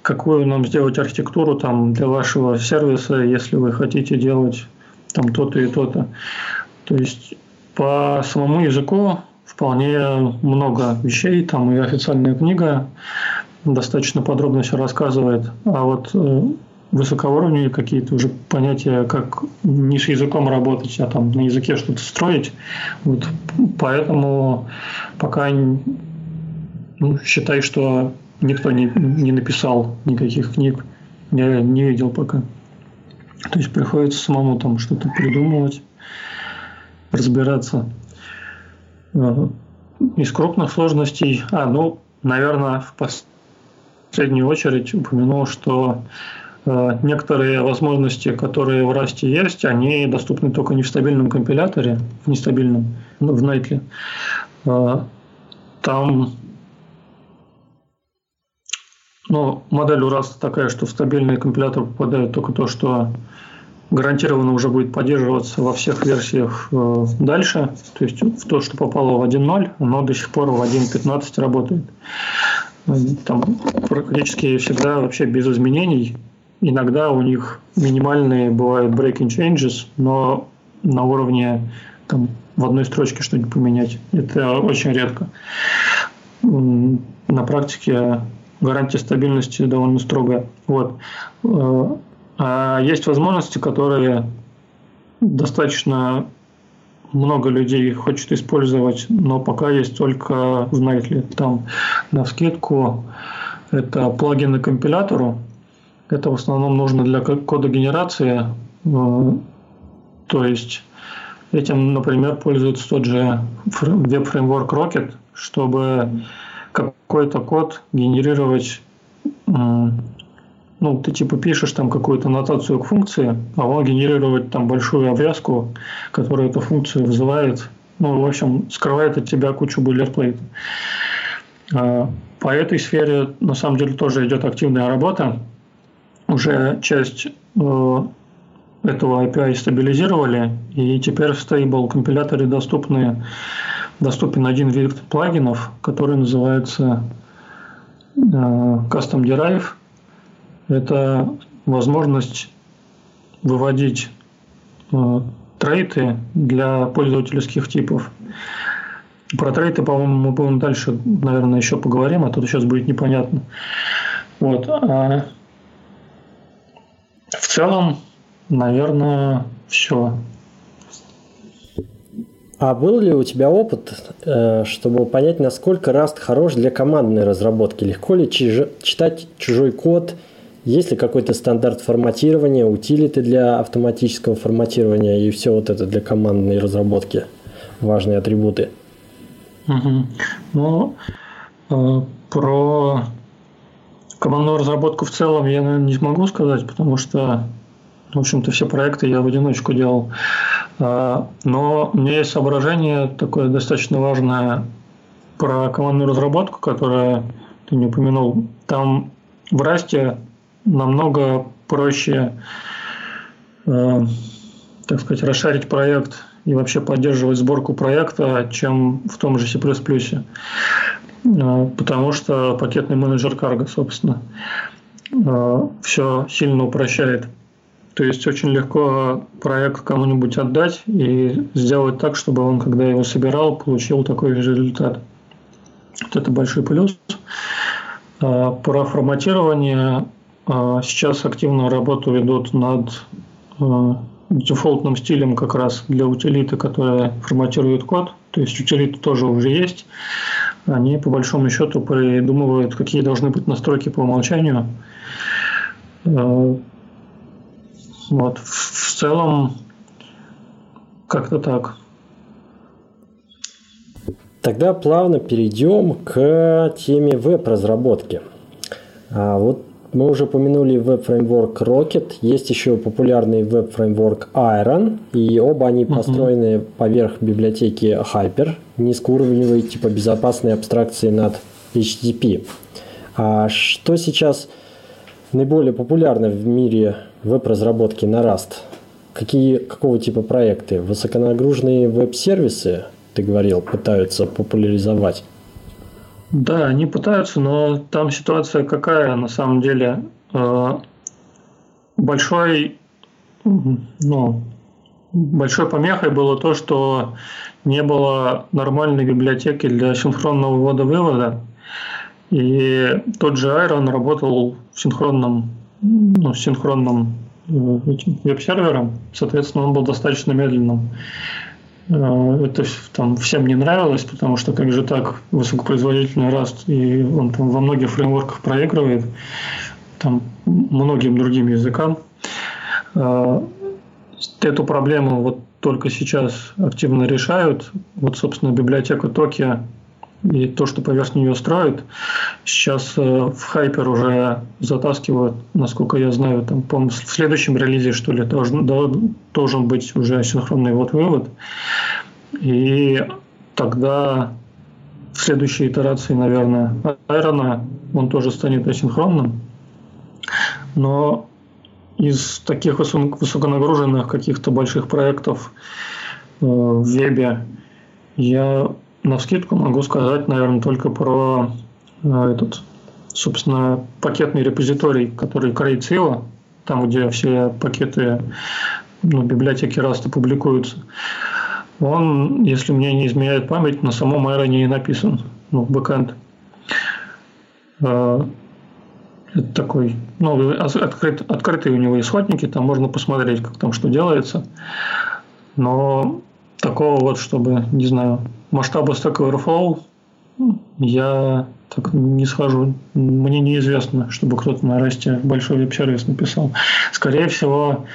какую нам сделать архитектуру там для вашего сервиса, если вы хотите делать там то-то и то-то. То есть по самому языку вполне много вещей, там и официальная книга достаточно подробно все рассказывает, а вот э, высокоуровневые какие-то уже понятия, как не с языком работать, а там на языке что-то строить. Вот поэтому пока ну, считай, что никто не, не написал никаких книг, я не видел пока. То есть приходится самому там что-то придумывать, разбираться. Из крупных сложностей, а, ну, наверное, в последнюю очередь упомянул, что Э, некоторые возможности, которые в Rust есть, они доступны только не в стабильном компиляторе, в нестабильном, ну, в Nightly. Э, там ну, модель у Rust такая, что в стабильный компилятор попадает только то, что гарантированно уже будет поддерживаться во всех версиях э, дальше. То есть в то, что попало в 1.0, оно до сих пор в 1.15 работает. Там практически всегда вообще без изменений. Иногда у них минимальные бывают breaking changes, но на уровне там, в одной строчке что-нибудь поменять. Это очень редко. На практике гарантия стабильности довольно строгая. Вот. Э, а есть возможности, которые достаточно много людей хочет использовать, но пока есть только в Nightly. Там на скидку это плагины компилятору, это в основном нужно для кодогенерации. Э, то есть этим, например, пользуется тот же веб-фреймворк Rocket, чтобы какой-то код генерировать ну, ты типа пишешь там какую-то нотацию к функции, а он генерировать там большую обвязку, которая эту функцию вызывает, ну, в общем, скрывает от тебя кучу boilerplate. А, по этой сфере, на самом деле, тоже идет активная работа уже часть э, этого API стабилизировали, и теперь в Stable компиляторе доступны доступен один вид плагинов, который называется э, Custom Derive. Это возможность выводить э, трейты для пользовательских типов. Про трейты, по-моему, мы будем дальше, наверное, еще поговорим, а тут сейчас будет непонятно. Вот. А в целом, наверное, все. А был ли у тебя опыт, э, чтобы понять, насколько Rust хорош для командной разработки? Легко ли читать чужой код? Есть ли какой-то стандарт форматирования, утилиты для автоматического форматирования и все вот это для командной разработки? Важные атрибуты. Угу. Ну, э, про командную разработку в целом я, наверное, не смогу сказать, потому что, в общем-то, все проекты я в одиночку делал. А, но у меня есть соображение такое достаточно важное про командную разработку, которое ты не упомянул. Там в Расте намного проще, э, так сказать, расшарить проект и вообще поддерживать сборку проекта, чем в том же C++. Э, потому что пакетный менеджер Cargo, собственно, э, все сильно упрощает. То есть очень легко проект кому-нибудь отдать и сделать так, чтобы он, когда его собирал, получил такой же результат. Вот это большой плюс. А, про форматирование а, сейчас активно работу ведут над дефолтным стилем как раз для утилиты, которая форматирует код. То есть утилиты тоже уже есть. Они по большому счету придумывают, какие должны быть настройки по умолчанию. Вот. В целом, как-то так. Тогда плавно перейдем к теме веб-разработки. А вот мы уже упомянули веб-фреймворк Rocket, есть еще популярный веб-фреймворк Iron, и оба они uh-huh. построены поверх библиотеки Hyper, низкоуровневой типа безопасной абстракции над HTTP. А что сейчас наиболее популярно в мире веб-разработки на Rust? Какие, какого типа проекты? Высоконагруженные веб-сервисы, ты говорил, пытаются популяризовать? Да, они пытаются, но там ситуация какая на самом деле? Э, большой, ну, большой помехой было то, что не было нормальной библиотеки для синхронного ввода-вывода. И тот же Iron работал в синхронном, ну, синхронном э, веб-сервером, соответственно, он был достаточно медленным. Это там всем не нравилось, потому что как же так высокопроизводительный раст, и он там во многих фреймворках проигрывает там многим другим языкам. Э, эту проблему вот только сейчас активно решают. Вот, собственно, библиотека Токи и то, что поверх нее строят, сейчас э, в Hyper уже затаскивают, насколько я знаю, там, по в следующем релизе, что ли, должен, должен быть уже синхронный вот вывод. И тогда в следующей итерации, наверное, Айрона, он тоже станет асинхронным. Но из таких высоконагруженных каких-то больших проектов э, в вебе я на скидку могу сказать, наверное, только про э, этот, собственно, пакетный репозиторий, который Крейцила, там, где все пакеты ну, библиотеки Rust публикуются. Он, если мне не изменяет память, на самом Айроне и написан, ну, бэкэнд. Э, это такой, ну, открыт, открытые у него исходники, там можно посмотреть, как там что делается. Но такого вот, чтобы, не знаю, масштаба Stack Overflow я так не схожу. Мне неизвестно, чтобы кто-то на расте большой веб-сервис написал. Скорее всего,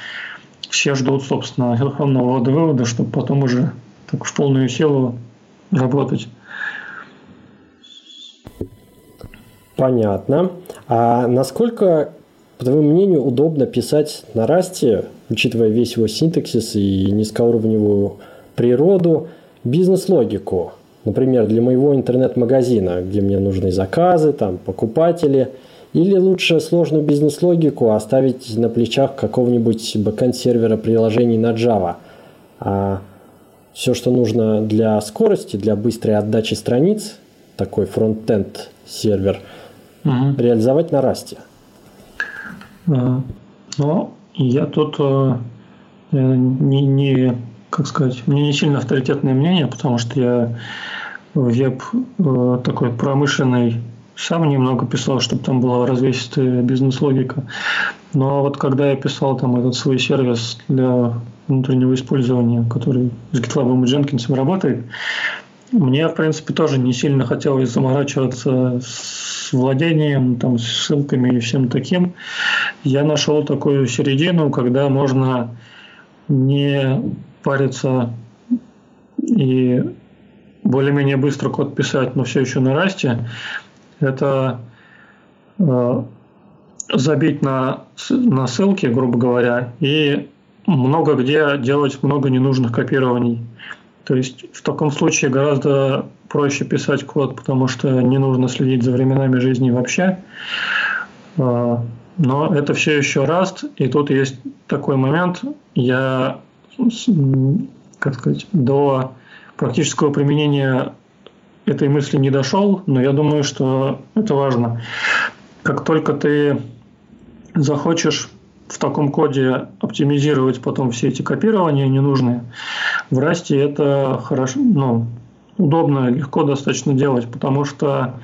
все ждут, собственно, синхронного ввода-вывода, чтобы потом уже так в полную силу работать. Понятно. А насколько, по твоему мнению, удобно писать на расте, учитывая весь его синтаксис и низкоуровневую природу, бизнес-логику. Например, для моего интернет-магазина, где мне нужны заказы, там, покупатели. Или лучше сложную бизнес-логику оставить на плечах какого-нибудь бэкэнд сервера приложений на Java. А все, что нужно для скорости, для быстрой отдачи страниц, такой фронт-энд сервер, угу. реализовать на Rust е. Ну, я тут э, не, не, как сказать, мне не сильно авторитетное мнение, потому что я веб э, такой промышленный сам немного писал, чтобы там была развесистая бизнес-логика. Но вот когда я писал там этот свой сервис для внутреннего использования, который с GitLab и Jenkins работает, мне, в принципе, тоже не сильно хотелось заморачиваться с владением, там, с ссылками и всем таким. Я нашел такую середину, когда можно не париться и более-менее быстро код писать, но все еще на расте, это э, забить на, на ссылки, грубо говоря, и много где делать много ненужных копирований. То есть в таком случае гораздо проще писать код, потому что не нужно следить за временами жизни вообще. Э, но это все еще Rust, и тут есть такой момент, я, как сказать, до практического применения этой мысли не дошел, но я думаю, что это важно. Как только ты захочешь в таком коде оптимизировать потом все эти копирования ненужные, в Расте это хорошо, ну, удобно, легко достаточно делать, потому что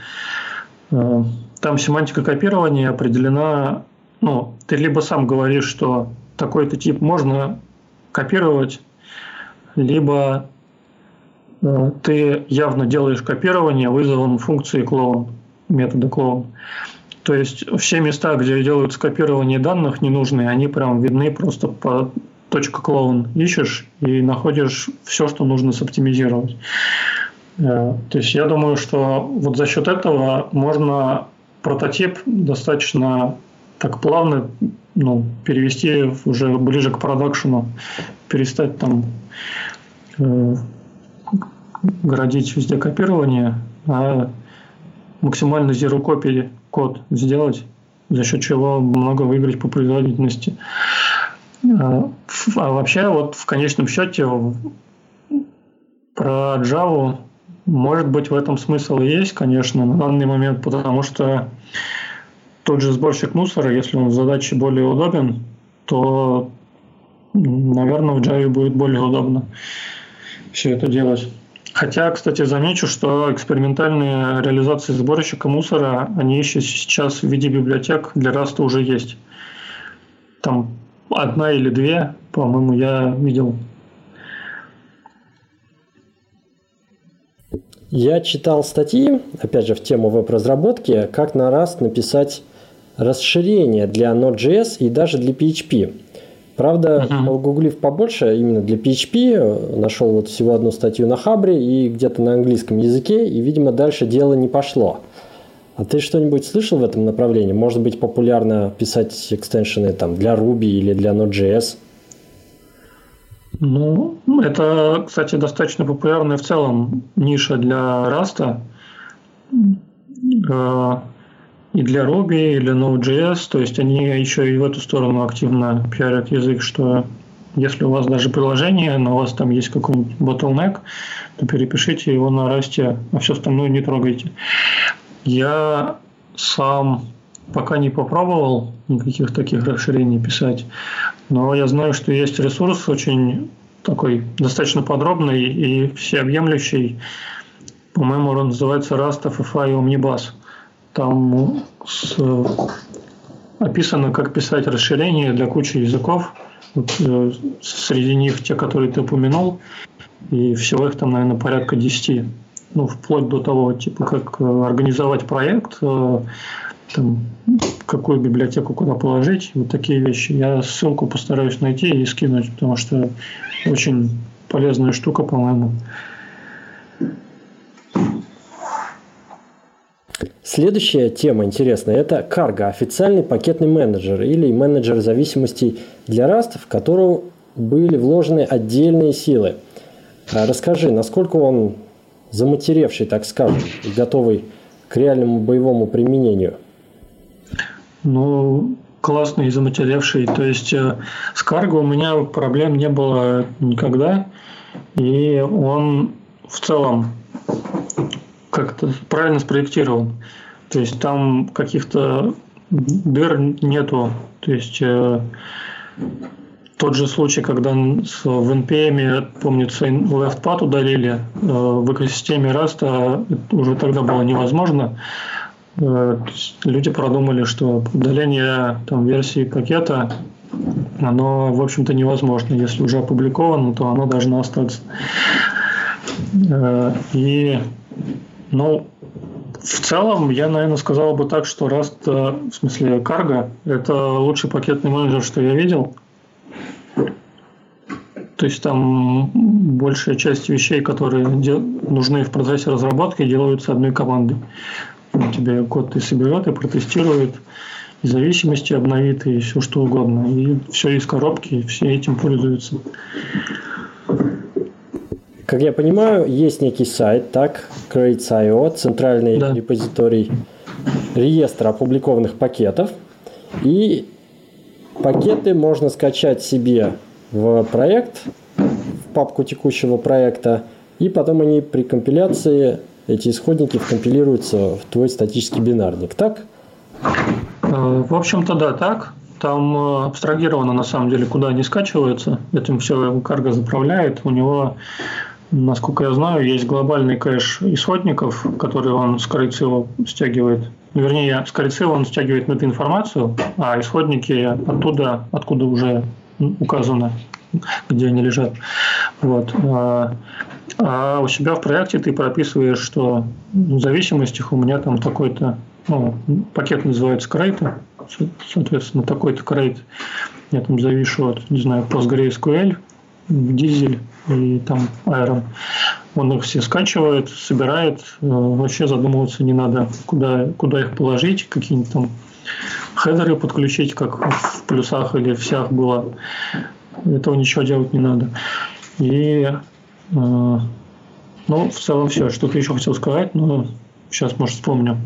э, там семантика копирования определена, ну, ты либо сам говоришь, что такой-то тип можно копировать, либо Э, ты явно делаешь копирование вызовом функции клоун, метода клоун. То есть все места, где делают скопирование данных ненужные, они прям видны просто по точка клоун ищешь и находишь все, что нужно соптимизировать. Э, то есть я думаю, что вот за счет этого можно прототип достаточно так плавно ну, перевести уже ближе к продакшену, перестать там э, городить везде копирование, а максимально zero copy код сделать, за счет чего много выиграть по производительности. А, а вообще вот в конечном счете про Java может быть в этом смысл есть, конечно, на данный момент, потому что тот же сборщик мусора, если он в задаче более удобен, то, наверное, в Java будет более удобно все это делать. Хотя, кстати, замечу, что экспериментальные реализации сборщика мусора, они еще сейчас в виде библиотек для Раста уже есть. Там одна или две, по-моему, я видел. Я читал статьи, опять же, в тему веб-разработки, как на Rust написать расширение для Node.js и даже для PHP. Правда, uh-huh. погуглив побольше, именно для PHP, нашел вот всего одну статью на Хабре и где-то на английском языке, и, видимо, дальше дело не пошло. А ты что-нибудь слышал в этом направлении? Может быть, популярно писать экстеншены там, для Ruby или для Node.js? Ну, это, кстати, достаточно популярная в целом ниша для Rust. И для Ruby, и для Node.js, то есть они еще и в эту сторону активно пиарят язык, что если у вас даже приложение, но у вас там есть какой-нибудь bottleneck, то перепишите его на расте, а все остальное не трогайте. Я сам пока не попробовал никаких таких расширений писать, но я знаю, что есть ресурс очень такой достаточно подробный и всеобъемлющий. По-моему, он называется Rust FFI Omnibus. Там с, описано, как писать расширения для кучи языков. Вот, э, среди них те, которые ты упомянул, и всего их там, наверное, порядка 10. Ну, вплоть до того, типа, как э, организовать проект, э, там, какую библиотеку куда положить, вот такие вещи. Я ссылку постараюсь найти и скинуть, потому что очень полезная штука, по-моему. Следующая тема интересная – это Cargo, официальный пакетный менеджер или менеджер зависимостей для Rust, в которого были вложены отдельные силы. А расскажи, насколько он заматеревший, так скажем, и готовый к реальному боевому применению? Ну, классный и заматеревший. То есть э, с карго у меня проблем не было никогда. И он в целом как-то правильно спроектирован. То есть там каких-то дыр нету. То есть э, тот же случай, когда в NPM, помнится, LeftPad удалили, э, в экосистеме Rust уже тогда было невозможно. Э, люди продумали, что удаление там, версии пакета оно, в общем-то, невозможно. Если уже опубликовано, то оно должно остаться. Э, и, ну, в целом, я, наверное, сказал бы так, что Rust, э, в смысле Cargo, это лучший пакетный менеджер, что я видел. То есть там большая часть вещей, которые нужны в процессе разработки, делаются одной командой. Тебе код и соберет, и протестирует, и зависимости обновит, и все что угодно. И все из коробки, и все этим пользуются. Как я понимаю, есть некий сайт, так, Crates.io, центральный да. репозиторий реестра опубликованных пакетов. И пакеты можно скачать себе в проект, в папку текущего проекта, и потом они при компиляции, эти исходники вкомпилируются в твой статический бинарник, так? Э, в общем-то, да, так. Там э, абстрагировано, на самом деле, куда они скачиваются. Этим все карго заправляет. У него, насколько я знаю, есть глобальный кэш исходников, который он с Крайцева стягивает. Вернее, с Крайцева он стягивает на эту информацию, а исходники оттуда, откуда уже указано, где они лежат. Вот. А, а у себя в проекте ты прописываешь, что в зависимостях у меня там такой-то ну, пакет называется крейта, соответственно, такой-то крейт я там завишу от, не знаю, PostgreSQL, дизель и там Iron. Он их все скачивает, собирает, э, вообще задумываться не надо, куда, куда их положить, какие-нибудь там хедеры подключить, как в плюсах или в сях было. Этого ничего делать не надо. И э, ну, в целом все. Что-то еще хотел сказать, но сейчас, может, вспомню.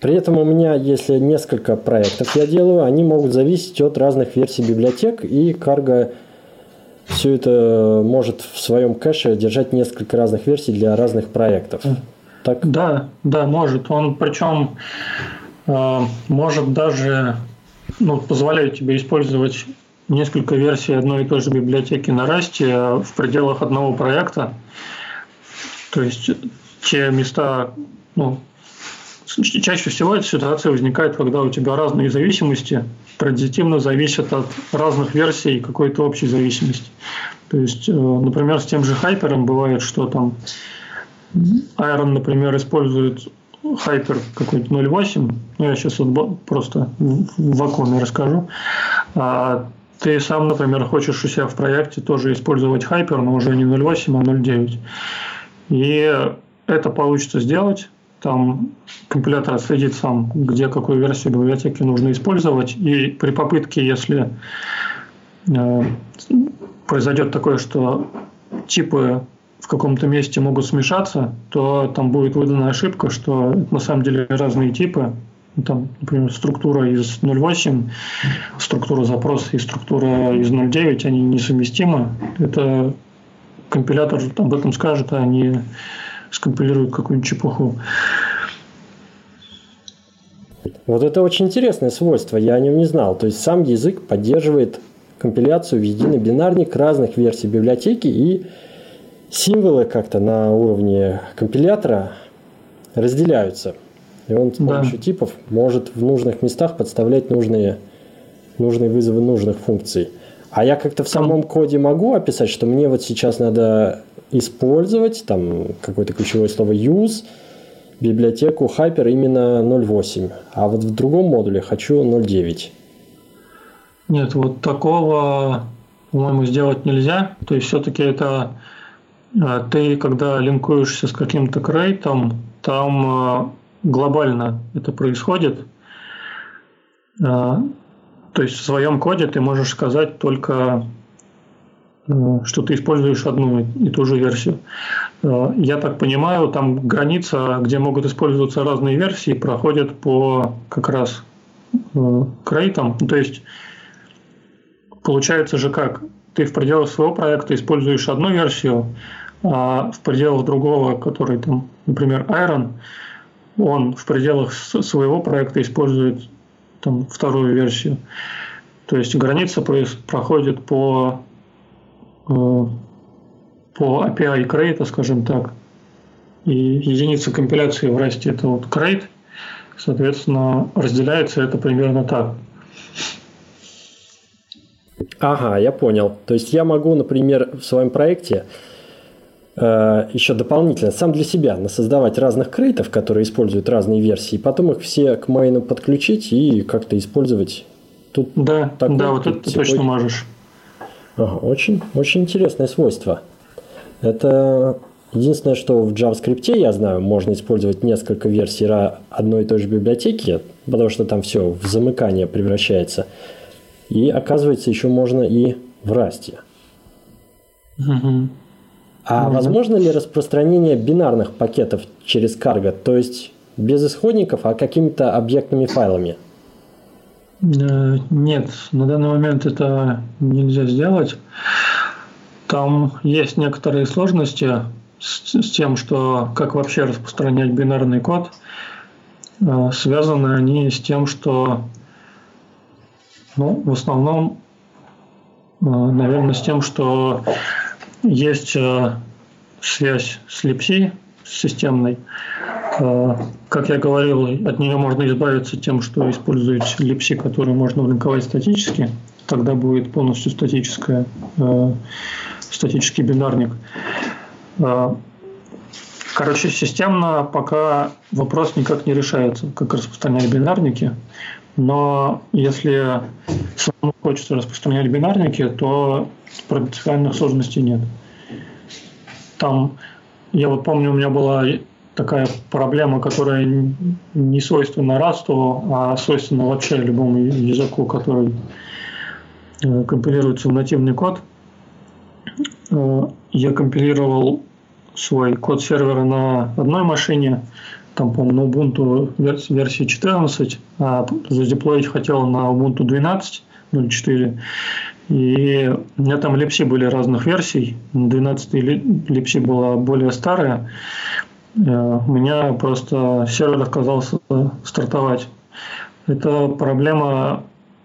При этом у меня, если несколько проектов я делаю, они могут зависеть от разных версий библиотек, и Cargo все это может в своем кэше держать несколько разных версий для разных проектов. Так? Да, да, может. Он причем э, может даже ну, позволяет тебе использовать несколько версий одной и той же библиотеки на расте в пределах одного проекта. То есть те места, ну, Чаще всего эта ситуация возникает, когда у тебя разные зависимости традитивно зависят от разных версий какой-то общей зависимости. То есть, э, например, с тем же хайпером бывает, что там Iron, например, использует хайпер какой-то 0.8, ну, я сейчас вот просто в вакууме расскажу, а ты сам, например, хочешь у себя в проекте тоже использовать хайпер, но уже не 0.8, а 0.9. И это получится сделать, там компилятор отследит сам, где какую версию библиотеки нужно использовать. И при попытке, если э, произойдет такое, что типы в каком-то месте могут смешаться, то там будет выдана ошибка, что это на самом деле разные типы. Там, например, структура из 0.8, структура запроса и структура из 0.9, они несовместимы. Это компилятор об этом скажет, а не скомпилируют какую-нибудь чепуху. Вот это очень интересное свойство, я о нем не знал. То есть сам язык поддерживает компиляцию в единый бинарник разных версий библиотеки и символы как-то на уровне компилятора разделяются. И он с помощью да. типов может в нужных местах подставлять нужные, нужные вызовы нужных функций. А я как-то в самом коде могу описать, что мне вот сейчас надо использовать, там какое-то ключевое слово use, библиотеку Hyper именно 0.8, а вот в другом модуле хочу 0.9. Нет, вот такого, по-моему, сделать нельзя. То есть все-таки это а, ты, когда линкуешься с каким-то крейтом, там а, глобально это происходит. А, то есть в своем коде ты можешь сказать только Э, что ты используешь одну и ту же версию. Э, я так понимаю, там граница, где могут использоваться разные версии, проходит по как раз крейтом. То есть получается же как? Ты в пределах своего проекта используешь одну версию, а в пределах другого, который там, например, Iron, он в пределах своего проекта использует там вторую версию. То есть граница проходит по, э, по API крейта, скажем так. И единица компиляции в расте это вот крейт, соответственно, разделяется это примерно так. Ага, я понял. То есть я могу, например, в своем проекте э, еще дополнительно сам для себя создавать разных крейтов, которые используют разные версии, потом их все к майну подключить и как-то использовать. Тут да, такой, да, вот это ты точно можешь. Ага, очень, очень интересное свойство. Это единственное, что в JavaScript я знаю, можно использовать несколько версий одной и той же библиотеки, потому что там все в замыкание превращается. И оказывается, еще можно и в расте. Угу. А угу. возможно ли распространение бинарных пакетов через Cargo, то есть без исходников, а какими-то объектными файлами? Э, нет, на данный момент это нельзя сделать. Там есть некоторые сложности с, с тем, что как вообще распространять бинарный код. Э, связаны они с тем, что ну, в основном, э, наверное, с тем, что есть связь с липси, системной. Э, как я говорил, от нее можно избавиться тем, что использовать липси, которые можно линковать статически. Тогда будет полностью статическая, статический бинарник. Короче, системно пока вопрос никак не решается, как распространять бинарники. Но если самому хочется распространять бинарники, то принципиальных сложностей нет. Там, я вот помню, у меня была такая проблема, которая не свойственна Rust, а свойственна вообще любому языку, который э, компилируется в нативный код. Э, я компилировал свой код сервера на одной машине, там, по-моему, на Ubuntu версии 14, а задеплоить хотел на Ubuntu 12.04. И у меня там липси были разных версий. 12 липси была более старая. Э, у меня просто сервер отказался стартовать. Это проблема,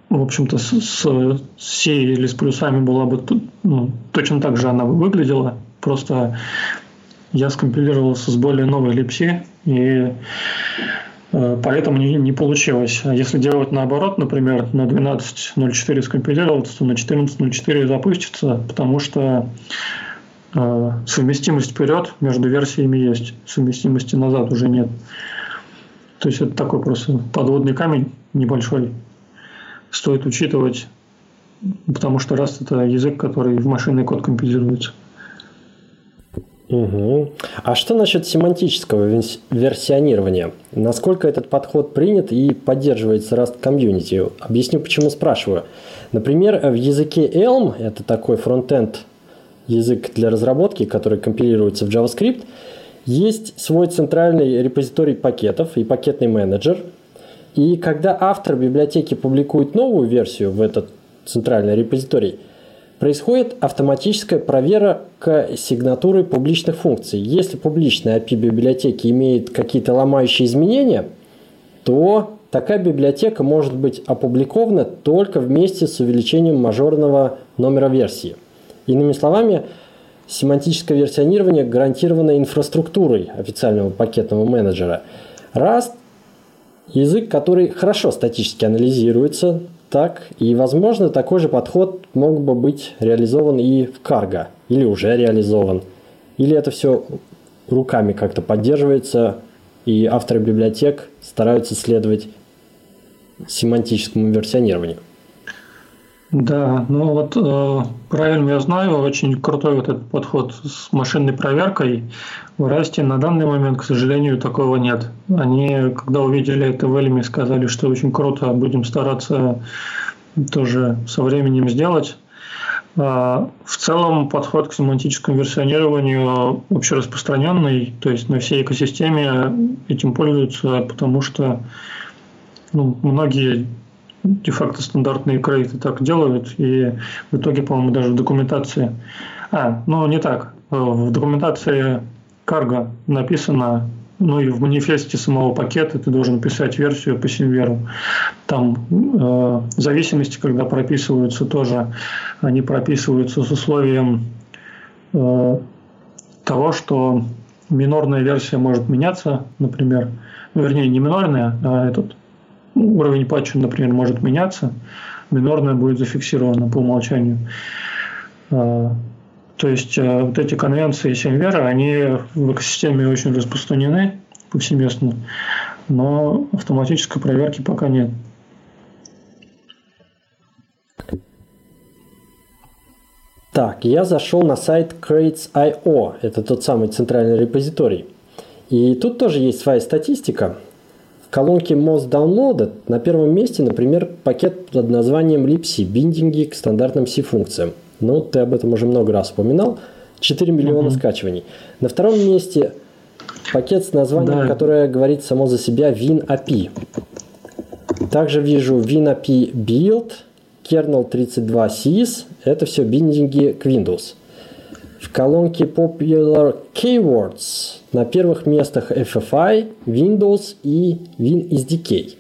в общем-то, с, с C или с плюсами была бы ну, точно так же она выглядела. Просто я скомпилировался с более новой липси, и э, поэтому не, не получилось. А если делать наоборот, например, на 12.04 скомпилироваться, то на 14.04 запустится, потому что совместимость вперед между версиями есть, совместимости назад уже нет. То есть это такой просто подводный камень небольшой. Стоит учитывать, потому что раз это язык, который в машинный код компилируется. Угу. А что насчет семантического версионирования? Насколько этот подход принят и поддерживается Rust комьюнити? Объясню, почему спрашиваю. Например, в языке Elm, это такой фронтенд язык для разработки, который компилируется в JavaScript, есть свой центральный репозиторий пакетов и пакетный менеджер. И когда автор библиотеки публикует новую версию в этот центральный репозиторий – происходит автоматическая проверка сигнатуры публичных функций. Если публичная API библиотеки имеет какие-то ломающие изменения, то такая библиотека может быть опубликована только вместе с увеличением мажорного номера версии. Иными словами, семантическое версионирование гарантировано инфраструктурой официального пакетного менеджера. Rust – язык, который хорошо статически анализируется, так, и, возможно, такой же подход мог бы быть реализован и в Cargo, или уже реализован. Или это все руками как-то поддерживается, и авторы библиотек стараются следовать семантическому версионированию. Да, ну вот э, правильно я знаю, очень крутой вот этот подход с машинной проверкой. В Расте на данный момент, к сожалению, такого нет. Они, когда увидели это в Эльме, сказали, что очень круто, будем стараться тоже со временем сделать. А, в целом подход к семантическому версионированию вообще распространенный, то есть на всей экосистеме этим пользуются, потому что ну, многие де-факто стандартные крейты так делают, и в итоге, по-моему, даже в документации... А, ну не так. В документации карго написано, ну и в манифесте самого пакета ты должен писать версию по Синверу. Там э, зависимости, когда прописываются тоже, они прописываются с условием э, того, что минорная версия может меняться, например, вернее, не минорная, а этот уровень патча, например, может меняться, минорная будет зафиксирована по умолчанию. А, то есть э, вот эти конвенции Сенвера, они в экосистеме очень распространены повсеместно, но автоматической проверки пока нет. Так, я зашел на сайт Crates.io, это тот самый центральный репозиторий. И тут тоже есть своя статистика. В колонке Most Downloaded на первом месте, например, пакет под названием libc, биндинги к стандартным C-функциям. Ну, ты об этом уже много раз упоминал. 4 миллиона uh-huh. скачиваний. На втором месте пакет с названием, да. которое говорит само за себя WinAPI. Также вижу WinAPI Build, Kernel 32 sys. Это все биндинги к Windows. В колонке Popular Keywords на первых местах FFI, Windows и WinSDK.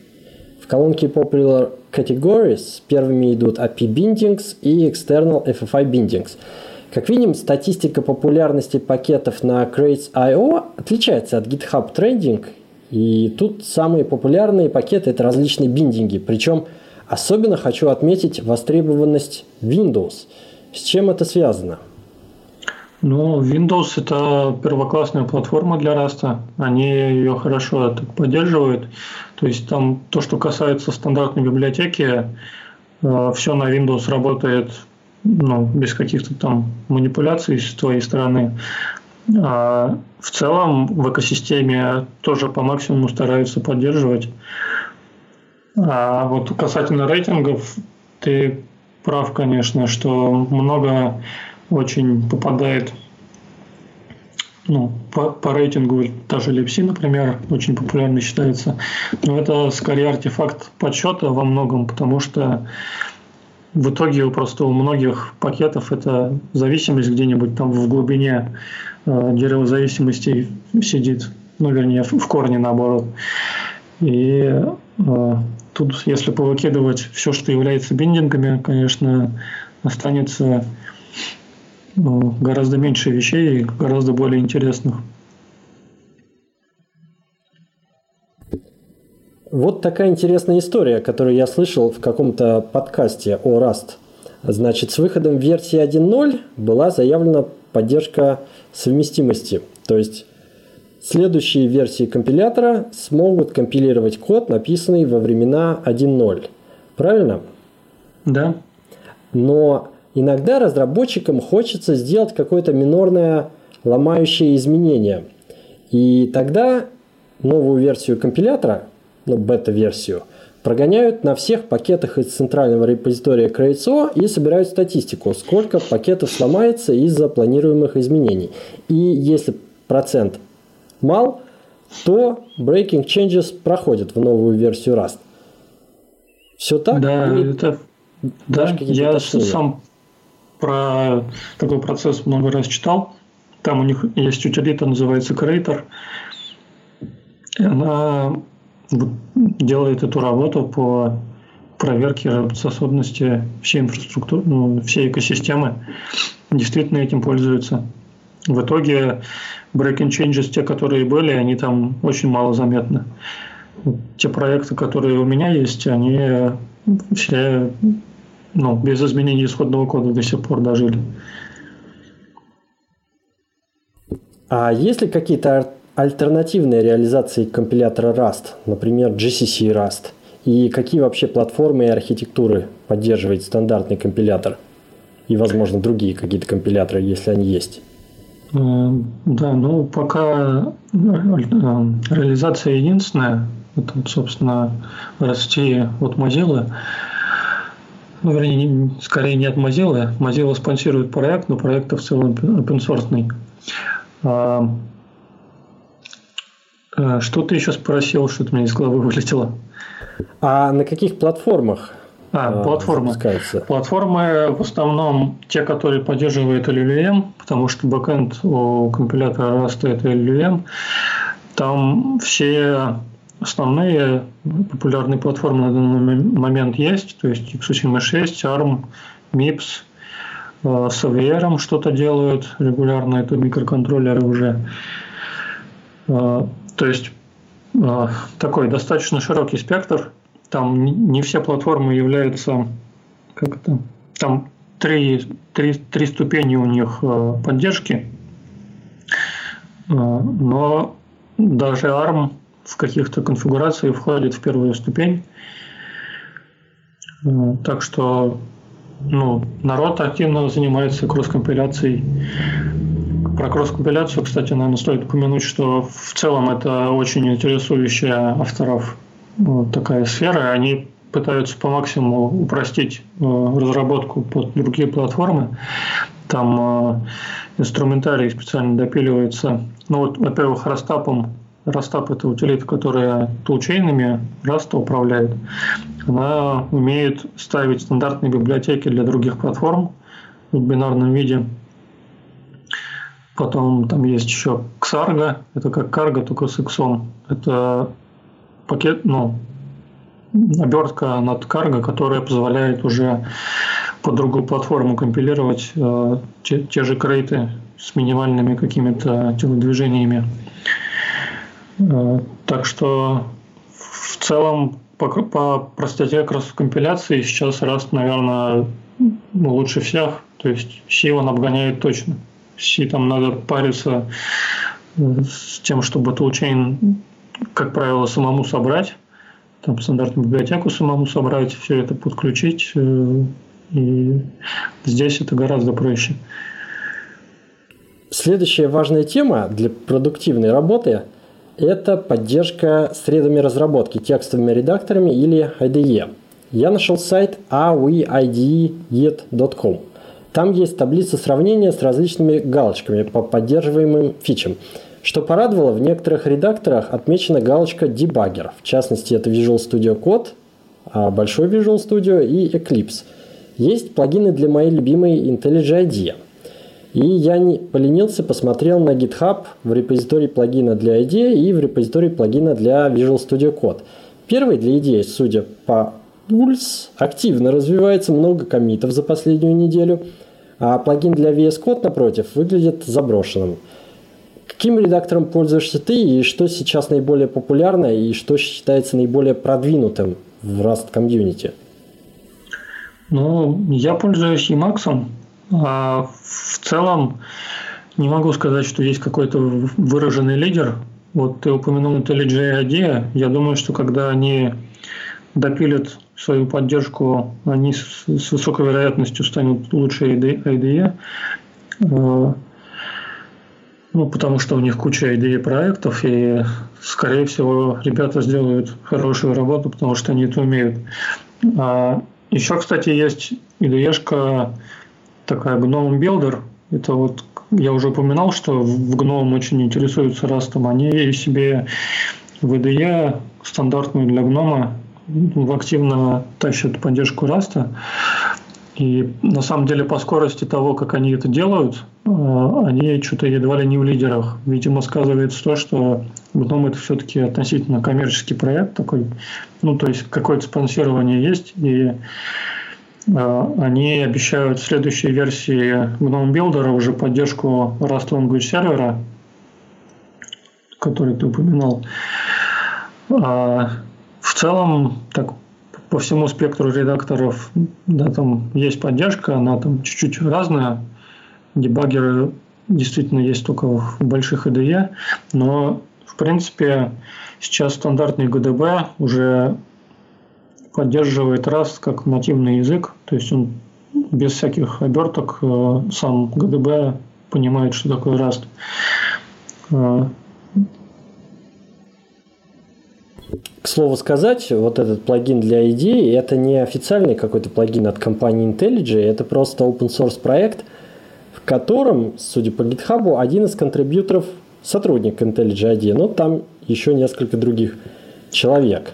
В колонке Popular Categories первыми идут API Bindings и External FFI Bindings. Как видим, статистика популярности пакетов на Crates.io отличается от GitHub Trending, и тут самые популярные пакеты – это различные биндинги. Причем особенно хочу отметить востребованность Windows. С чем это связано? Ну, Windows это первоклассная платформа для Rust. Они ее хорошо поддерживают. То есть там то, что касается стандартной библиотеки, э, все на Windows работает ну, без каких-то там манипуляций с твоей стороны. А в целом в экосистеме тоже по максимуму стараются поддерживать. А вот касательно рейтингов, ты прав, конечно, что много очень попадает ну, по, по рейтингу даже Липси, например, очень популярно считается. Но это скорее артефакт подсчета во многом, потому что в итоге просто у многих пакетов это зависимость где-нибудь там в глубине э, дерева зависимостей сидит, ну, вернее, в, в корне наоборот. И э, тут, если повыкидывать все, что является биндингами, конечно, останется гораздо меньше вещей и гораздо более интересных. Вот такая интересная история, которую я слышал в каком-то подкасте о Rust. Значит, с выходом версии 1.0 была заявлена поддержка совместимости. То есть следующие версии компилятора смогут компилировать код, написанный во времена 1.0. Правильно? Да. Но иногда разработчикам хочется сделать какое-то минорное ломающее изменение. И тогда новую версию компилятора, ну, бета-версию, прогоняют на всех пакетах из центрального репозитория Crates.io и собирают статистику, сколько пакетов сломается из-за планируемых изменений. И если процент мал, то breaking changes проходят в новую версию Rust. Все так? Да, Или это... Да, я сам про такой процесс много раз читал. Там у них есть утилита, называется Creator. И она делает эту работу по проверке работоспособности всей инфраструктуры, ну, всей экосистемы. Действительно этим пользуются. В итоге breaking changes, те, которые были, они там очень мало заметны. Те проекты, которые у меня есть, они все ну, без изменения исходного кода до сих пор дожили. А есть ли какие-то альтернативные реализации компилятора Rust, например, GCC Rust? И какие вообще платформы и архитектуры поддерживает стандартный компилятор? И, возможно, другие какие-то компиляторы, если они есть? Э, да, ну пока э, реализация единственная, это, собственно, расти от Mozilla ну, вернее, скорее не от Mozilla. Mozilla спонсирует проект, но проект в целом open source. А, Э, что ты еще спросил, что-то мне из головы вылетело? А на каких платформах а, платформы. Платформы в основном те, которые поддерживают LLM, потому что бэкэнд у компилятора Rust это LLM. Там все основные популярные платформы на данный момент есть, то есть x86, ARM, MIPS, э, с AVR что-то делают регулярно, это микроконтроллеры уже. Э, то есть э, такой достаточно широкий спектр там не все платформы являются как это, там три, три, три ступени у них э, поддержки, э, но даже ARM в каких-то конфигурациях входит в первую ступень. Э, так что ну, народ активно занимается кросс-компиляцией. Про кросс-компиляцию, кстати, наверное, стоит упомянуть, что в целом это очень интересующая авторов вот такая сфера, они пытаются по максимуму упростить э, разработку под другие платформы. Там э, инструментарий специально допиливается. Ну вот, во-первых, Rustup ом. Rustup – это утилита, которая toolchain ами Rust а управляет. Она умеет ставить стандартные библиотеки для других платформ в бинарном виде. Потом там есть еще Xargo. Это как Cargo, только с X. Это пакет, ну, обертка над Cargo, которая позволяет уже по другую платформу компилировать э, те, те же крейты с минимальными какими-то телодвижениями. Э, так что в целом по, по простоте кросс-компиляции сейчас Rust, наверное, ну, лучше всех. То есть C он обгоняет точно. C там надо париться э, с тем, чтобы toolchain как правило, самому собрать, там стандартную библиотеку самому собрать, все это подключить. Э, и здесь это гораздо проще. Следующая важная тема для продуктивной работы – это поддержка средами разработки, текстовыми редакторами или IDE. Я нашел сайт awiide.com. Там есть таблица сравнения с различными галочками по поддерживаемым фичам – что порадовало, в некоторых редакторах отмечена галочка Debugger. В частности, это Visual Studio Code, а большой Visual Studio и Eclipse. Есть плагины для моей любимой IntelliJ IDEA. И я не поленился, посмотрел на GitHub в репозитории плагина для IDEA и в репозитории плагина для Visual Studio Code. Первый для IDEA, судя по Pulse, активно развивается, много комитов за последнюю неделю, а плагин для VS Code, напротив, выглядит заброшенным – Каким редактором пользуешься ты и что сейчас наиболее популярно и что считается наиболее продвинутым в Rust комьюнити? Ну, я пользуюсь Emacs. А в целом не могу сказать, что есть какой-то выраженный лидер. Вот ты упомянул IntelliJ IDEA. Я думаю, что когда они допилят свою поддержку, они с, высокой вероятностью станут лучше IDE. Ну, потому что у них куча идей проектов, и, скорее всего, ребята сделают хорошую работу, потому что они это умеют. А еще, кстати, есть IDE-шка такая Gnome Builder. Это вот я уже упоминал, что в Gnome очень интересуются растом. Они себе в IDE стандартную для гнома активно тащат поддержку раста. И на самом деле по скорости того, как они это делают, э, они что-то едва ли не в лидерах. Видимо, сказывается то, что Гном это все-таки относительно коммерческий проект такой. Ну, то есть какое-то спонсирование есть, и они обещают в следующей версии Gnome Builder уже поддержку Rust Language сервера, который ты упоминал. А в целом, так по всему спектру редакторов да, там есть поддержка, она там чуть-чуть разная. Дебаггеры действительно есть только в больших IDE, но в принципе сейчас стандартный GDB уже поддерживает Rust как нативный язык, то есть он без всяких оберток э, сам GDB понимает, что такое Rust. Э, К слову сказать, вот этот плагин для идеи, это не официальный какой-то плагин от компании IntelliJ, это просто open source проект, в котором, судя по GitHub, один из контрибьюторов сотрудник IntelliJ IDEA. Но там еще несколько других человек.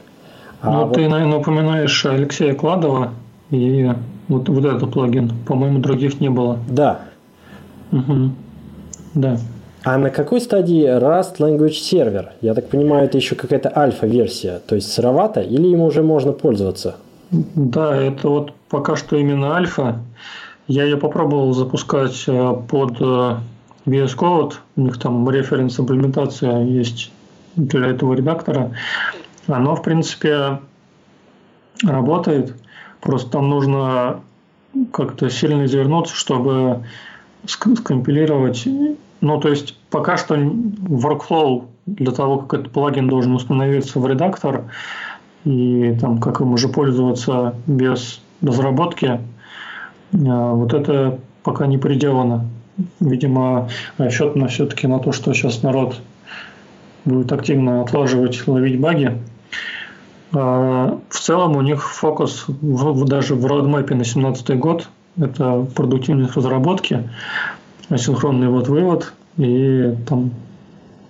А ну, вот... ты, наверное, упоминаешь Алексея Кладова и вот, вот этот плагин. По-моему, других не было. Да. Угу. Да. А на какой стадии Rust Language Server? Я так понимаю, это еще какая-то альфа-версия, то есть сыровато, или им уже можно пользоваться? Да, это вот пока что именно альфа. Я ее попробовал запускать э, под э, VS Code. У них там референс имплементация есть для этого редактора. Оно, в принципе, работает. Просто там нужно как-то сильно извернуться, чтобы скомпилировать ну, то есть пока что workflow для того, как этот плагин должен установиться в редактор и там, как им уже пользоваться без разработки, а, вот это пока не приделано. Видимо, расчет на все-таки на то, что сейчас народ будет активно отлаживать, ловить баги. А, в целом у них фокус в, даже в roadmap на 2017 год – это продуктивность разработки асинхронный вот вывод и там,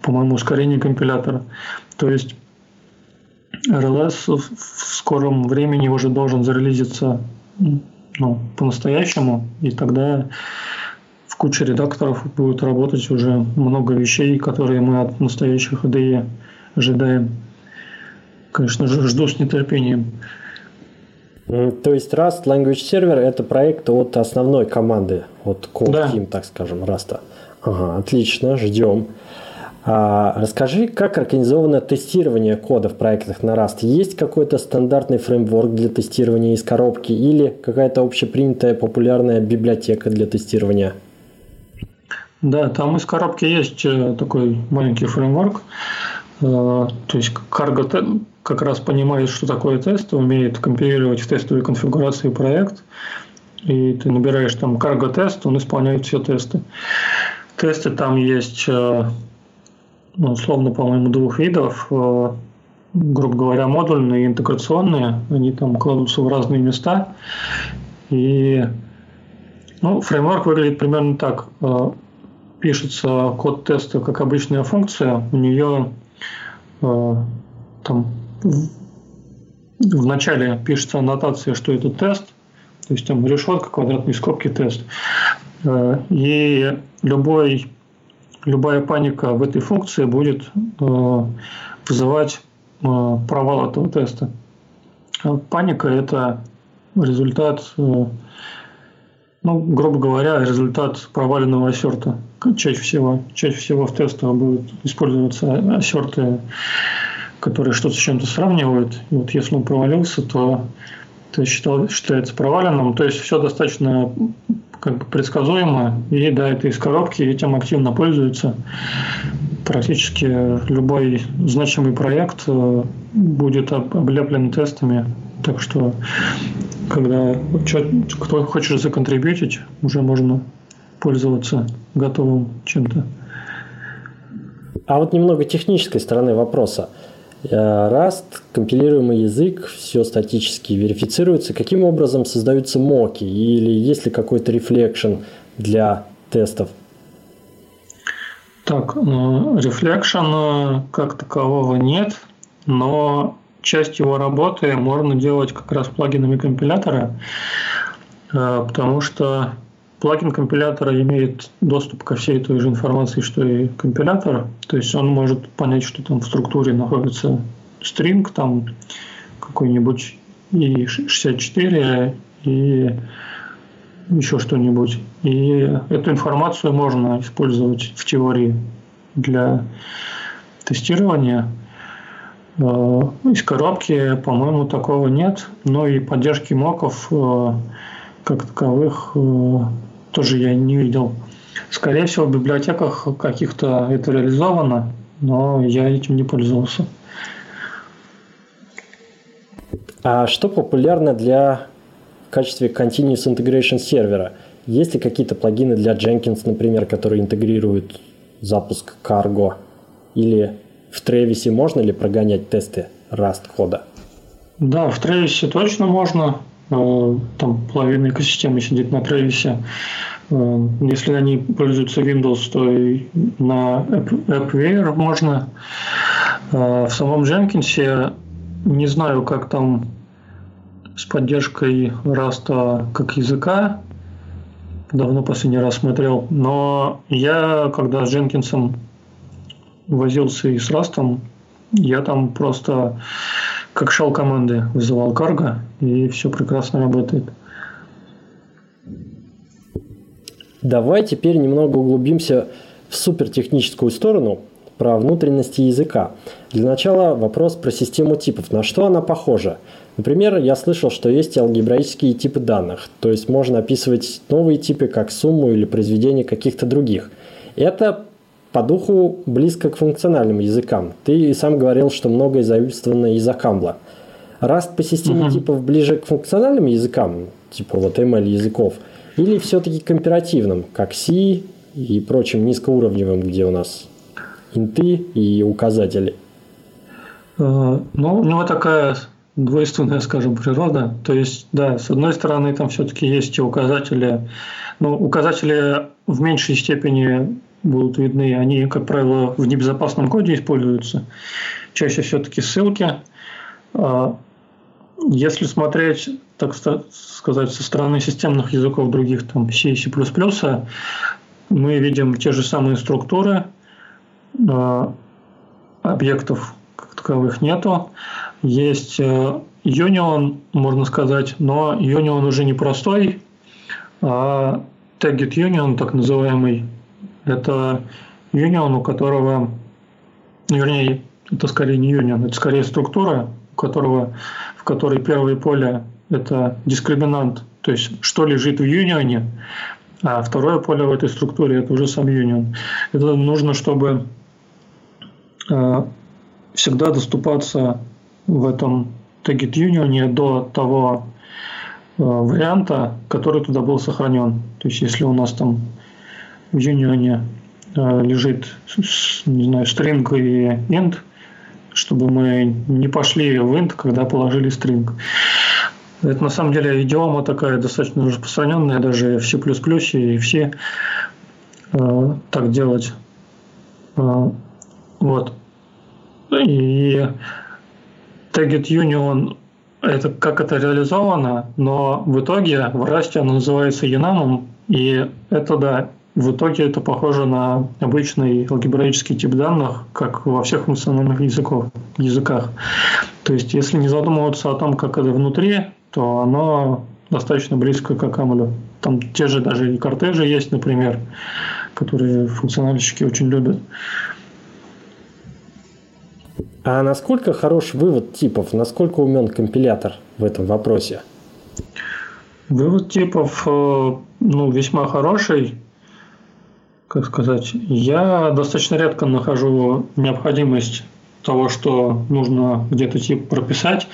по-моему, ускорение компилятора. То есть RLS в скором времени уже должен зарелизиться ну, по-настоящему, и тогда в куче редакторов будет работать уже много вещей, которые мы от настоящих IDE ожидаем. Конечно же, жду с нетерпением. То есть Rust Language Server – это проект от основной команды, от Code да. Team, так скажем, Rust. Ага, отлично, ждем. А, расскажи, как организовано тестирование кода в проектах на Rust? Есть какой-то стандартный фреймворк для тестирования из коробки или какая-то общепринятая популярная библиотека для тестирования? Да, там из коробки есть э, такой маленький фреймворк. Э, то есть Cargo как раз понимает, что такое тест, умеет компилировать в тестовой конфигурации проект, и ты набираешь там cargo тест, он исполняет все тесты. Тесты там есть, э, ну, условно, по-моему, двух видов. Э, грубо говоря, модульные и интеграционные. Они там кладутся в разные места. И ну, фреймворк выглядит примерно так. Э, пишется код теста как обычная функция. У нее там в начале пишется аннотация, что это тест, то есть там решетка, квадратные скобки, тест. Э, и любой, любая паника в этой функции будет э, вызывать э, провал этого теста. Паника – это результат, ну, грубо говоря, результат проваленного ассерта. Чаще всего, чаще всего в тестах будут использоваться ассерты которые что-то с чем-то сравнивают. И вот если он провалился, то это считал, считается проваленным. То есть все достаточно как бы предсказуемо. И да, это из коробки, этим активно пользуются. Практически любой значимый проект э, будет облеплен тестами. Так что, когда кто хочет законтрибьютить, уже можно пользоваться готовым чем-то. А вот немного технической стороны вопроса. Э, Rust, компилируемый язык, все статически верифицируется. Каким образом создаются моки? Или есть ли какой-то рефлекшн для тестов? Так, рефлекшн э, как такового нет, но часть его работы можно делать как раз плагинами компилятора, э, потому что плагин компилятора имеет доступ ко всей той же информации, что и компилятор. То есть он может понять, что там в структуре находится стринг, там какой-нибудь и 64 и еще что-нибудь. И эту информацию можно использовать в теории для тестирования. Э, из коробки, по-моему, такого нет, но и поддержки моков э, как таковых э, тоже я не видел. Скорее всего, в библиотеках каких-то это реализовано, но я этим не пользовался. А что популярно для в качестве Continuous Integration сервера? Есть ли какие-то плагины для Jenkins, например, которые интегрируют запуск Cargo? Или в Travis можно ли прогонять тесты Rust кода? Да, в Travis точно можно. Э, там половина экосистемы сидит на Travis. Э, если они пользуются Windows, то и на AppWare можно. В самом Jenkins не знаю, как там с поддержкой Rust как языка. Давно последний раз смотрел. Но я, когда с Jenkins возился и с Rust, я там просто как шел команды вызывал карго, и все прекрасно работает. Давай теперь немного углубимся в супертехническую сторону про внутренности языка. Для начала вопрос про систему типов. На что она похожа? Например, я слышал, что есть алгебраические типы данных, то есть можно описывать новые типы как сумму или произведение каких-то других. Это по духу близко к функциональным языкам. Ты сам говорил, что многое заимствовано из Акамбла. Rust по системе uh-huh. типов ближе к функциональным языкам, типа вот ML языков, или все-таки компаративным, как C и прочим низкоуровневым, где у нас инты и указатели? Uh, ну, у него такая двойственная, скажем, природа. То есть, да, с одной стороны, там все-таки есть и указатели, но указатели в меньшей степени будут видны, они, как правило, в небезопасном коде используются. Чаще все-таки ссылки. А, если смотреть, так сказать, со стороны системных языков других, там C C++, мы видим те же самые структуры, а, объектов как таковых нету. Есть э, Union, можно сказать, но Union уже не простой, а Tagged Union, так называемый, это юнион, у которого, вернее, это скорее не юнион, это скорее структура, у которого, в которой первое поле – это дискриминант, то есть что лежит в юнионе, а второе поле в этой структуре – это уже сам юнион. Это нужно, чтобы э, всегда доступаться в этом Target Union до того э, варианта, который туда был сохранен. То есть если у нас там в Union э, лежит, не знаю, string и int, чтобы мы не пошли в int, когда положили string. Это на самом деле идиома такая достаточно распространенная, даже в C++ и все э, так делать. Э, вот. И Target Union это как это реализовано, но в итоге в Rust оно называется Enum, и это да, в итоге это похоже на обычный алгебраический тип данных, как во всех функциональных языков, языках. То есть, если не задумываться о том, как это внутри, то оно достаточно близко к Акамлю. Там те же даже и кортежи есть, например, которые функциональщики очень любят. А насколько хорош вывод типов? Насколько умен компилятор в этом вопросе? Вывод типов э, ну, весьма хороший как сказать, я достаточно редко нахожу необходимость того, что нужно где-то тип прописать.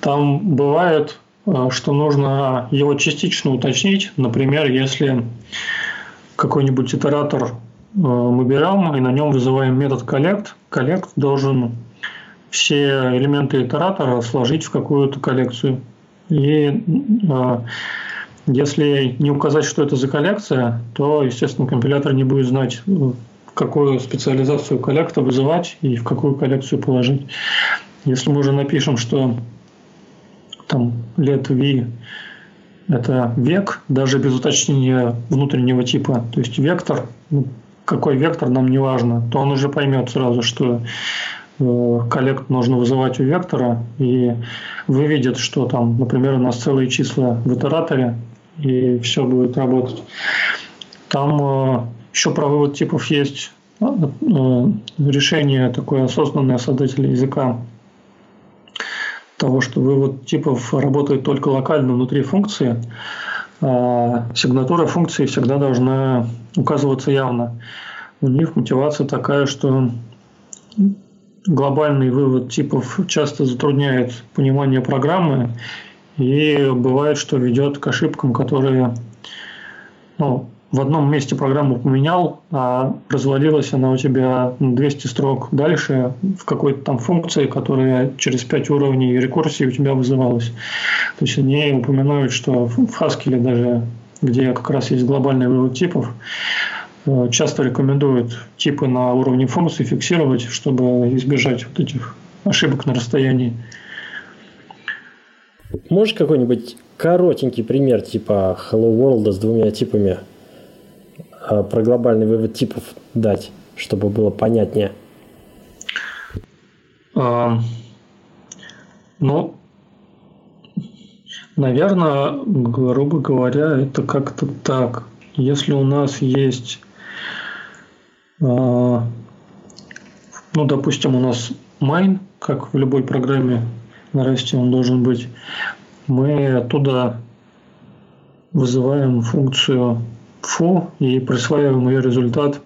Там бывает, э, что нужно его частично уточнить. Например, если какой-нибудь итератор э, мы берем и на нем вызываем метод collect, collect должен все элементы итератора сложить в какую-то коллекцию. И э, если не указать, что это за коллекция, то, естественно, компилятор не будет знать, какую специализацию коллекта вызывать и в какую коллекцию положить. Если мы уже напишем, что там лет V это век, даже без уточнения внутреннего типа, то есть вектор, ну, какой вектор нам не важно, то он уже поймет сразу, что э, коллект нужно вызывать у вектора и выведет, что там, например, у нас целые числа в итераторе, и все будет работать. Там э, еще про вывод типов есть э, э, решение такое осознанное создателя языка того, что вывод типов работает только локально внутри функции, а сигнатура функции всегда должна указываться явно. У них мотивация такая, что глобальный вывод типов часто затрудняет понимание программы, и бывает, что ведет к ошибкам, которые ну, в одном месте программу поменял, а развалилась она у тебя 200 строк дальше в какой-то там функции, которая через 5 уровней рекурсии у тебя вызывалась. То есть они упоминают, что в Haskell даже, где как раз есть глобальный вывод типов, э, часто рекомендуют типы на уровне функций фиксировать, чтобы избежать вот этих ошибок на расстоянии. Можешь какой-нибудь коротенький пример типа Hello World с двумя типами а, про глобальный вывод типов дать, чтобы было понятнее? А, ну, наверное, грубо говоря, это как-то так. Если у нас есть, а, ну, допустим, у нас main, как в любой программе на расте он должен быть, мы оттуда вызываем функцию foo и присваиваем ее результат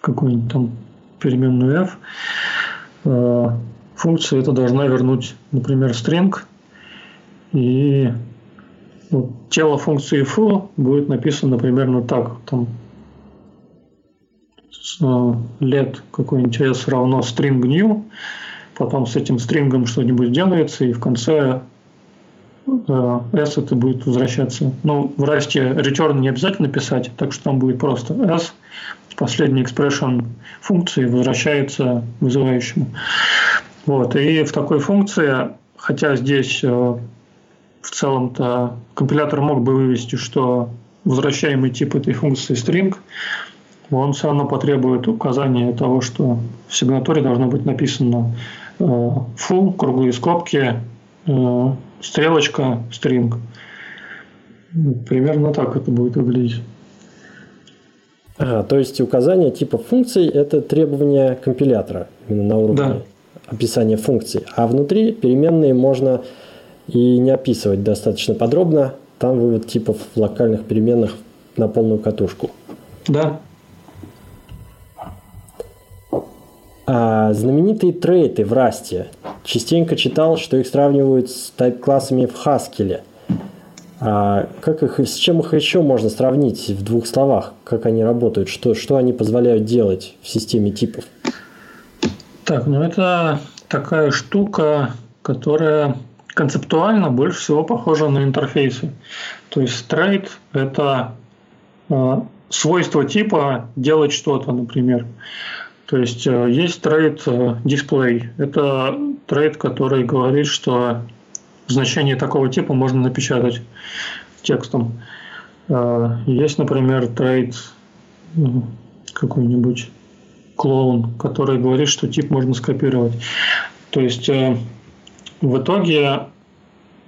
какую-нибудь там переменную f. Э, функция это должна вернуть, например, string, и вот, тело функции foo будет написано примерно так, там let какой-нибудь s равно string new, потом с этим стрингом что-нибудь делается, и в конце Э, s это будет возвращаться. Ну, в расте return не обязательно писать, так что там будет просто s, последний expression функции возвращается вызывающему. Вот, и в такой функции, хотя здесь э, в целом-то компилятор мог бы вывести, что возвращаемый тип этой функции string, он все равно потребует указания того, что в сигнатуре должно быть написано full, круглые скобки, стрелочка, стринг. Примерно так это будет выглядеть. А, то есть указание типа функций – это требование компилятора именно на уровне да. описания функций. А внутри переменные можно и не описывать достаточно подробно. Там вывод типов локальных переменных на полную катушку. Да. А знаменитые трейты в расте. Частенько читал, что их сравнивают с тайп-классами в Haskell. А как их, с чем их еще можно сравнить в двух словах? Как они работают? Что, что они позволяют делать в системе типов? Так, ну это такая штука, которая концептуально больше всего похожа на интерфейсы. То есть trait – это э, свойство типа делать что-то, например. То есть э, есть trait э, дисплей. Это trait, который говорит, что значение такого типа можно напечатать текстом. Э, есть, например, trait какой-нибудь клоун, который говорит, что тип можно скопировать. То есть в итоге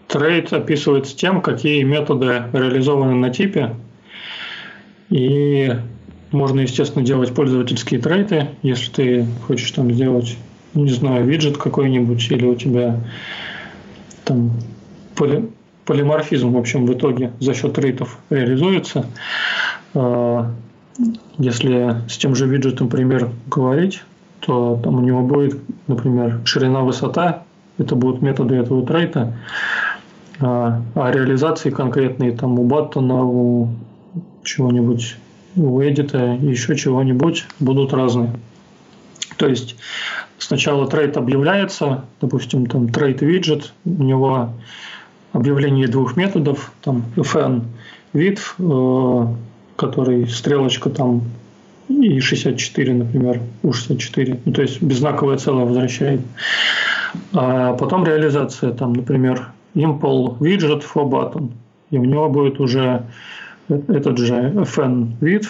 trait описывается тем, какие методы реализованы на типе, и можно, естественно, делать пользовательские trait ы, если ты хочешь там сделать, не знаю, виджет какой-нибудь, или у тебя там поли, полиморфизм, в общем, в итоге за счет рейтов реализуется. А, если с тем же виджетом, например, говорить, то там у него будет, например, ширина, высота, это будут методы этого трейта, а, а реализации конкретные там у баттона, у чего-нибудь у эдита еще чего-нибудь будут разные. То есть сначала trait объявляется, допустим, там trait Widget, у него объявление двух методов, там fn width, э, который стрелочка там i64, например, u64, ну, то есть беззнаковое целое возвращает. А потом реализация, там, например, impl widget for button, и у него будет уже этот же FN width,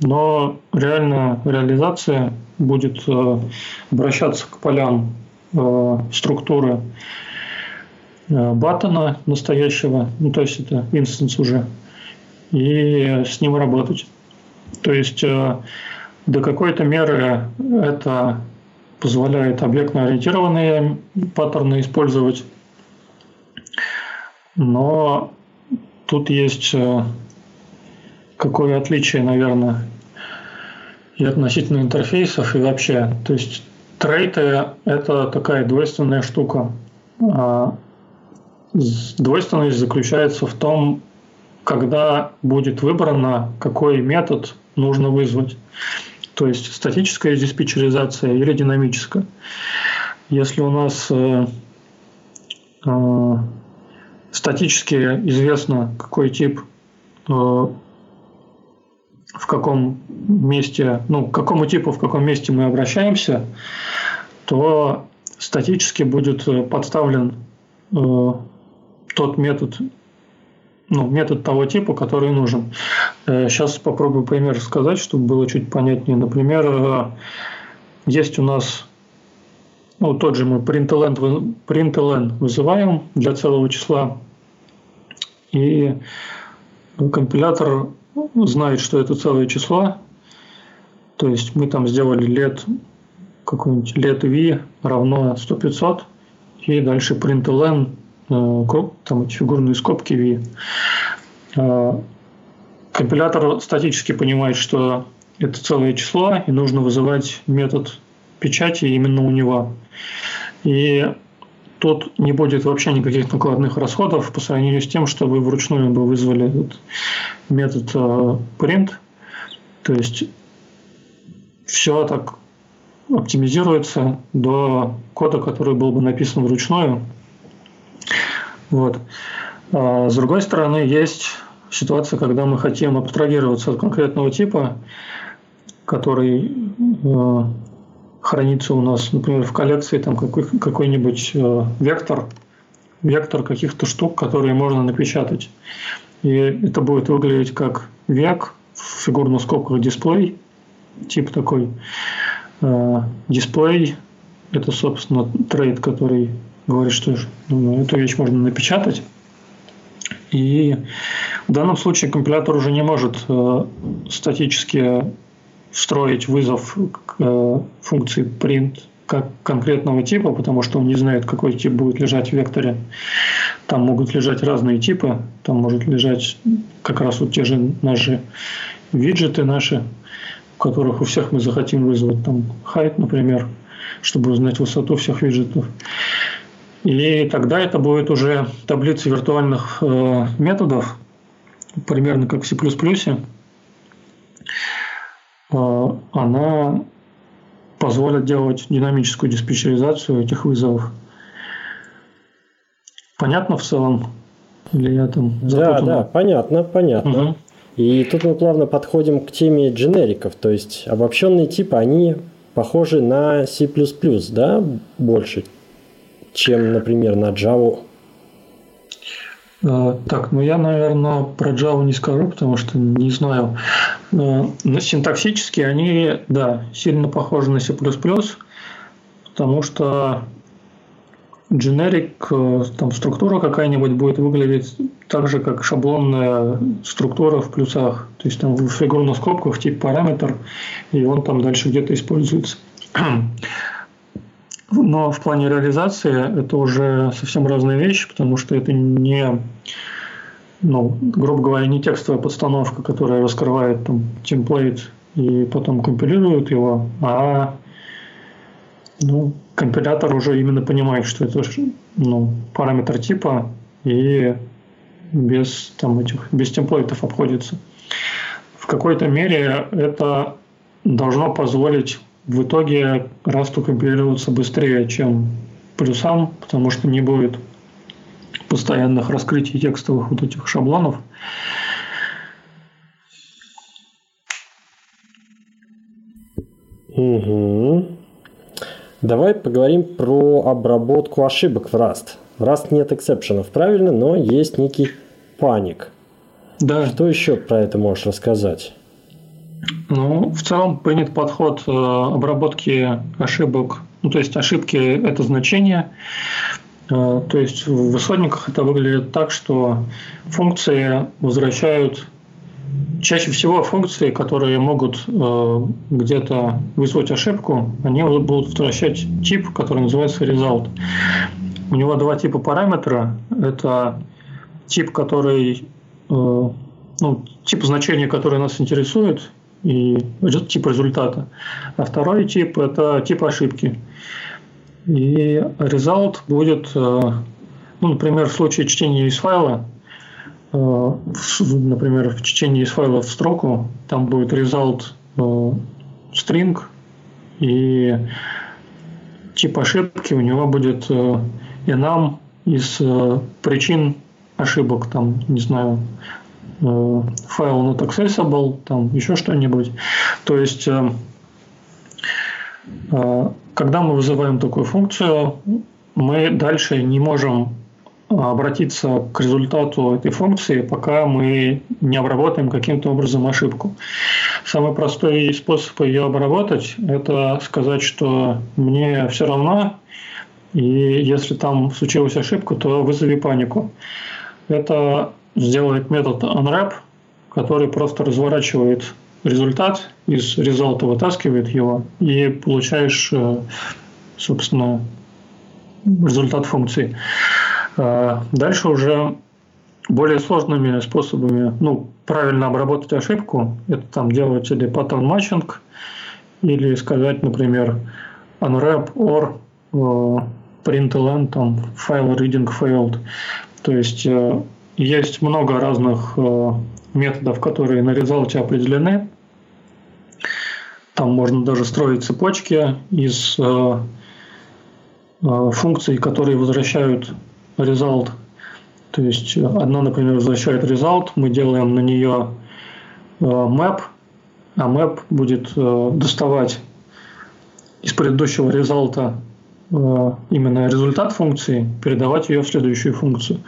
но реально реализация будет э, обращаться к полям э, структуры э, баттона настоящего, ну то есть это инстанс уже, и с ним работать. То есть до какой-то меры это позволяет объектно-ориентированные паттерны использовать, но тут есть какое отличие, наверное, и относительно интерфейсов, и вообще. То есть трейты – это такая двойственная штука. А двойственность заключается в том, когда будет выбрано, какой метод нужно вызвать. То есть статическая диспетчеризация или динамическая. Если у нас э, э, статически известно, какой тип э, в каком месте, ну, к какому типу в каком месте мы обращаемся, то статически будет э, подставлен э, тот метод, ну, метод того типа, который нужен. Э, сейчас попробую пример сказать, чтобы было чуть понятнее. Например, э, есть у нас ну, тот же мы println, println вызываем для целого числа, и компилятор знает, что это целое число, то есть мы там сделали лет какой-нибудь let v равно 100-500, и дальше println, э, там фигурные скобки v. Э, компилятор статически понимает, что это целое число, и нужно вызывать метод печати именно у него. И тут не будет вообще никаких накладных расходов по сравнению с тем, что вы вручную бы вызвали этот метод э, print. То есть все так оптимизируется до кода, который был бы написан вручную. Вот. А с другой стороны, есть ситуация, когда мы хотим абстрагироваться от конкретного типа, который э, хранится у нас, например, в коллекции там какой, какой-нибудь э, вектор, вектор каких-то штук, которые можно напечатать. И это будет выглядеть как век в фигурных скобках дисплей, тип такой. Э, дисплей – это, собственно, трейд, который говорит, что ну, эту вещь можно напечатать. И в данном случае компилятор уже не может э, статически встроить вызов э, функции print как конкретного типа, потому что он не знает, какой тип будет лежать в векторе. Там могут лежать разные типы, там может лежать как раз вот те же наши виджеты наши, в которых у всех мы захотим вызвать там height, например, чтобы узнать высоту всех виджетов. И тогда это будет уже таблица виртуальных э, методов, примерно как в C++. Э, она позволит делать динамическую диспетчеризацию этих вызовов. Понятно в целом? Или я там запутал? Да, да, понятно, понятно. Угу. И тут мы плавно подходим к теме дженериков, то есть обобщенные типы, они похожи на C++, да, больше, чем, например, на Java так, ну я, наверное, про Java не скажу, потому что не знаю. Но синтаксически они, да, сильно похожи на C++, потому что generic, э, там структура какая-нибудь будет выглядеть так же, как шаблонная структура в плюсах. То есть там в фигурных скобках тип параметр, и он там дальше где-то используется. *clears throat* Но в плане реализации это уже совсем разная вещь, потому что это не, ну, грубо говоря, не текстовая подстановка, которая раскрывает там темплейт и потом компилирует его, а ну, компилятор уже именно понимает, что это ну, параметр типа и без, там, этих, без темплейтов обходится. В какой-то мере это должно позволить в итоге расту компилироваться быстрее, чем плюсам, потому что не будет постоянных раскрытий текстовых вот этих шаблонов. Угу. Давай поговорим про обработку ошибок в Rust. В Rust нет эксепшенов, правильно, но есть некий паник. Да. Что еще про это можешь рассказать? Ну, в целом принят подход э, обработки ошибок. Ну, то есть ошибки – это значение. Э, то есть в исходниках это выглядит так, что функции возвращают чаще всего функции, которые могут э, где-то вызвать ошибку, они будут возвращать тип, который называется result. У него два типа параметра. Это тип, который ну, тип значения, который нас интересует, и тип результата. А второй тип – это тип ошибки. И result будет, э, ну, например, в случае чтения из файла, например, в чтении из файла в строку, там будет result string, и тип ошибки у него будет enum из причин ошибок, там, не знаю, файл not accessible, там еще что-нибудь. То есть, когда мы вызываем такую функцию, мы дальше не можем обратиться к результату этой функции, пока мы не обработаем каким-то образом ошибку. Самый простой способ ее обработать – это сказать, что мне все равно, и если там случилась ошибка, то вызови панику. Это сделает метод unwrap, который просто разворачивает результат, из результата вытаскивает его, и получаешь, э, собственно, результат функции. А, дальше уже более сложными способами, ну, правильно обработать ошибку, это там делать или pattern matching, или сказать, например, unwrap or uh, println, там, file reading failed. То есть э, есть много разных э, методов, которые на результате определены. Там можно даже строить цепочки из э, функций, которые возвращают result. То есть одна, например, возвращает result, мы делаем на нее map, а map будет доставать из предыдущего результата именно результат функции, передавать ее в следующую функцию.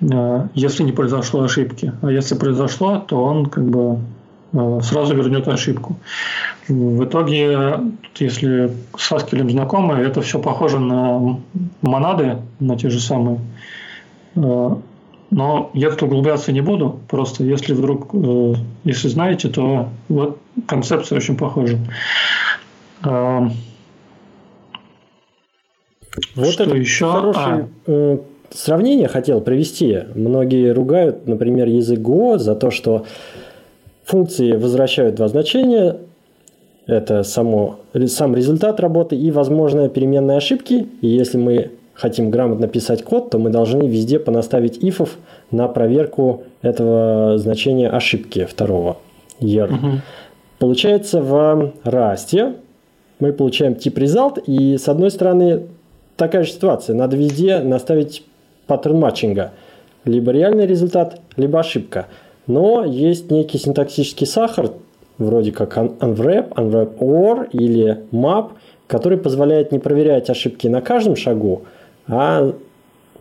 Э, если не произошло ошибки. А если произошло, то он как бы э, сразу вернет ошибку. В итоге, если с Haskell знакомы, это все похоже на монады, на те же самые. Э, но я тут углубляться не буду, просто если вдруг, если знаете, то вот концепция очень похожа. Вот Что это еще? Хороший а, сравнение хотел привести. Многие ругают, например, язык Go за то, что функции возвращают два значения. Это само, сам результат работы и возможная переменная ошибки. И если мы хотим грамотно писать код, то мы должны везде понаставить ифов на проверку этого значения ошибки второго year. Угу. Получается в расте мы получаем тип result, и с одной стороны такая же ситуация. Надо везде наставить паттерн матчинга. Либо реальный результат, либо ошибка. Но есть некий синтаксический сахар, вроде как unwrap, unwrap or или map, который позволяет не проверять ошибки на каждом шагу, а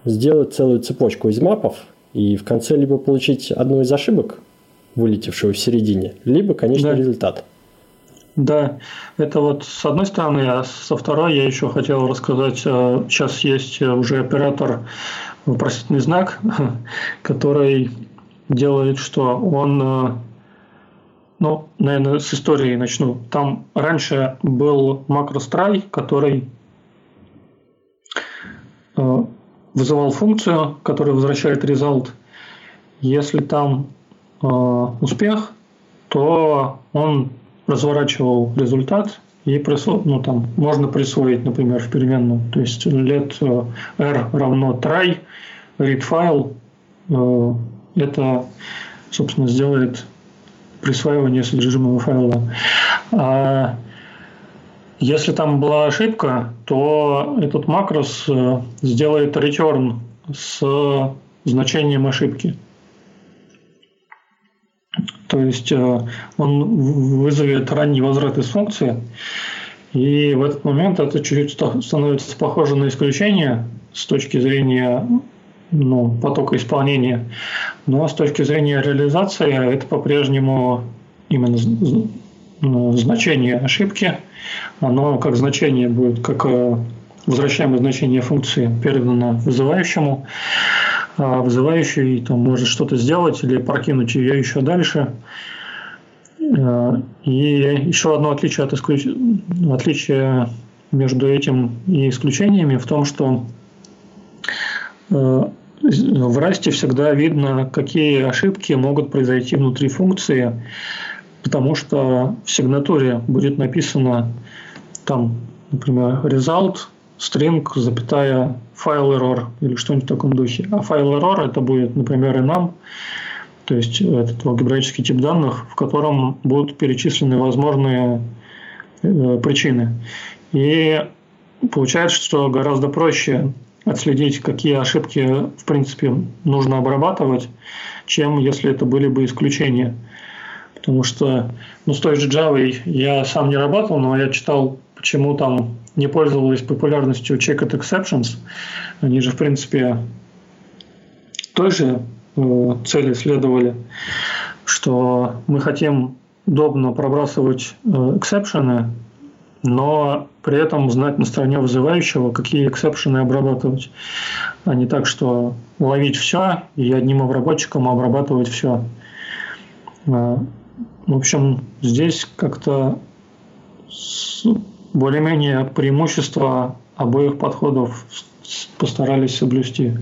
сделать целую цепочку из мапов и в конце либо получить одну из ошибок, вылетевшую в середине, либо конечный да. результат. Да, это вот с одной стороны, а со второй я еще хотел рассказать, э, сейчас есть уже оператор вопросительный знак, *laughs* который делает что? Он, э, ну, наверное, с истории начну. Там раньше был макрос try, который э, вызывал функцию, которая возвращает result. Если там э, успех, то он разворачивал результат и присво... ну, там, можно присвоить, например, в переменную. То есть let r равно try, read file, э, это, собственно, сделает присваивание содержимого файла. А если там была ошибка, то этот макрос э, сделает return с значением ошибки. То есть э, он вызовет ранний возврат из функции, и в этот момент это чуть-чуть становится похоже на исключение с точки зрения ну, потока исполнения. Но с точки зрения реализации это по-прежнему именно ну, значение ошибки. Оно как значение будет, как э, возвращаемое значение функции передано вызывающему. А вызывающий там, может что-то сделать или прокинуть ее еще дальше. Э, и еще одно отличие, от исключ... отличие между этим и исключениями в том, что э, в расте всегда видно, какие ошибки могут произойти внутри функции, потому что в сигнатуре будет написано там, например, result string, запятая, файл error или что-нибудь в таком духе. А файл error это будет, например, enum, то есть этот алгебраический тип данных, в котором будут перечислены возможные э, причины. И получается, что гораздо проще отследить, какие ошибки, в принципе, нужно обрабатывать, чем если это были бы исключения. Потому что ну, с той же Java я сам не работал, но я читал, почему там не пользовались популярностью Checked Exceptions. Они же, в принципе, той же э, цели следовали, что мы хотим удобно пробрасывать э, exception ы, но при этом знать на стороне вызывающего, какие exception ы обрабатывать, а не так, что ловить все и одним обработчиком обрабатывать все. Э, в общем, здесь как-то более-менее преимущества обоих подходов постарались соблюсти.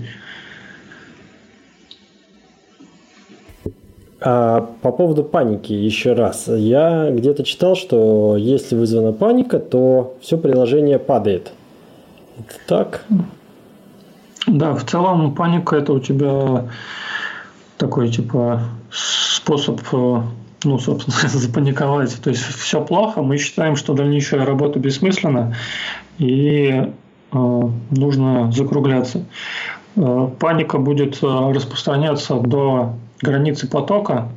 А по поводу паники еще раз. Я где-то читал, что если вызвана паника, то все приложение падает. Это так? Да, в целом паника это у тебя такой типа способ э, ну, собственно, *laughs* запаниковать. То есть все плохо, мы считаем, что дальнейшая работа бессмысленна, и э, нужно закругляться. Э, паника будет э, распространяться до границы потока,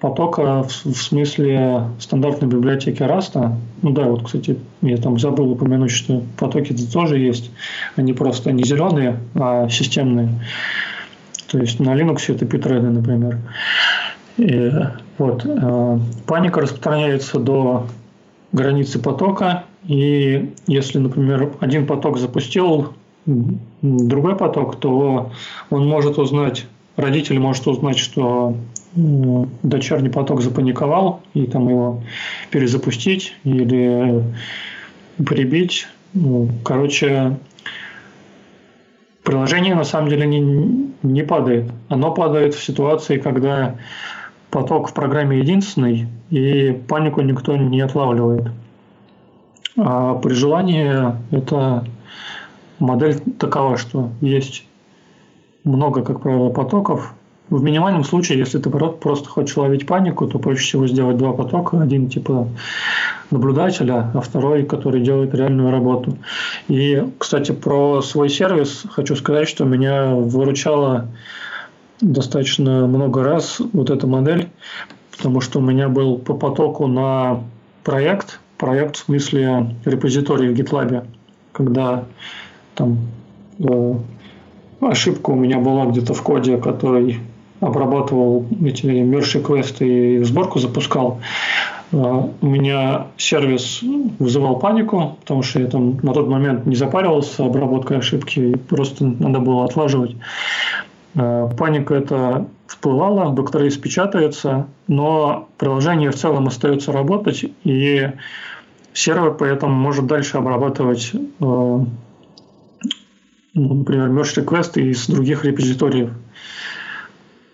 потока в, в смысле стандартной библиотеки Раста. Ну да, вот, кстати, я там забыл упомянуть, что потоки тоже есть. Они просто не зеленые, а системные. То есть на Linux это питреды, например. И, вот, э, паника распространяется до границы потока, и если, например, один поток запустил другой поток, то он может узнать, родитель может узнать, что дочерний поток запаниковал, и там его перезапустить или прибить. Ну, короче, приложение на самом деле не, не падает. Оно падает в ситуации, когда поток в программе единственный, и панику никто не отлавливает. А при желании это модель такова, что есть много, как правило, потоков. В минимальном случае, если ты просто хочешь ловить панику, то проще всего сделать два потока. Один типа наблюдателя, а второй, который делает реальную работу. И, кстати, про свой сервис хочу сказать, что меня выручало достаточно много раз вот эта модель, потому что у меня был по потоку на проект, проект в смысле репозиторий в GitLab, когда там э, ошибка у меня была где-то в коде, который обрабатывал эти мерши квесты и сборку запускал. Э, у меня сервис вызывал панику, потому что я там на тот момент не запаривался обработкой ошибки, просто надо было отлаживать. Э, паника это всплывала, докторы печатаются, но приложение в целом остается работать, и сервер поэтому может дальше обрабатывать, э, ну, например, merge request из других репозиториев.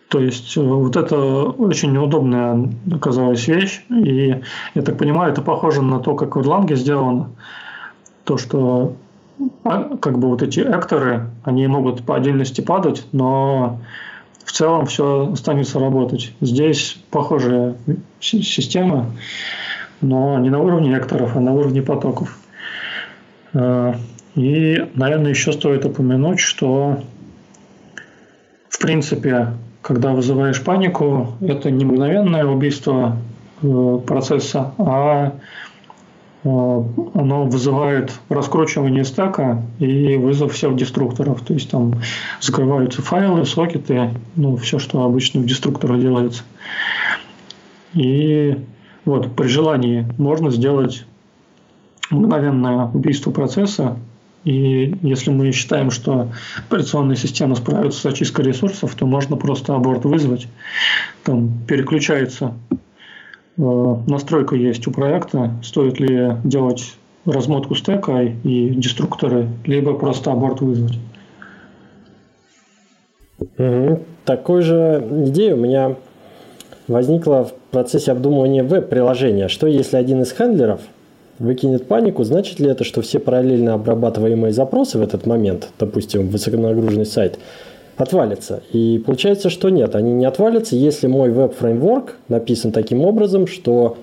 То есть э, вот это очень неудобная оказалась вещь, и я так понимаю, это похоже на то, как в Erlang сделано, то, что как бы вот эти экторы, они могут по отдельности падать, но в целом все останется работать. Здесь похожая система, но не на уровне экторов, а на уровне потоков. А, и, наверное, еще стоит упомянуть, что в принципе, когда вызываешь панику, это не мгновенное убийство э, процесса, а Э, оно вызывает раскручивание стека и вызов всех деструкторов. То есть там закрываются файлы, сокеты, ну, все, что обычно в деструкторах делается. И вот при желании можно сделать мгновенное убийство процесса. И если мы считаем, что операционная система справится с очисткой ресурсов, то можно просто аборт вызвать. Там переключается Э, настройка есть у проекта, стоит ли делать размотку стека и деструкторы, либо просто аборт вызвать. Угу. Такой же идея у меня возникла в процессе обдумывания веб-приложения. Что если один из хендлеров выкинет панику, значит ли это, что все параллельно обрабатываемые запросы в этот момент, допустим, высоконагруженный сайт, отвалятся? И получается, что нет, они не отвалятся, если мой веб-фреймворк написан таким образом, что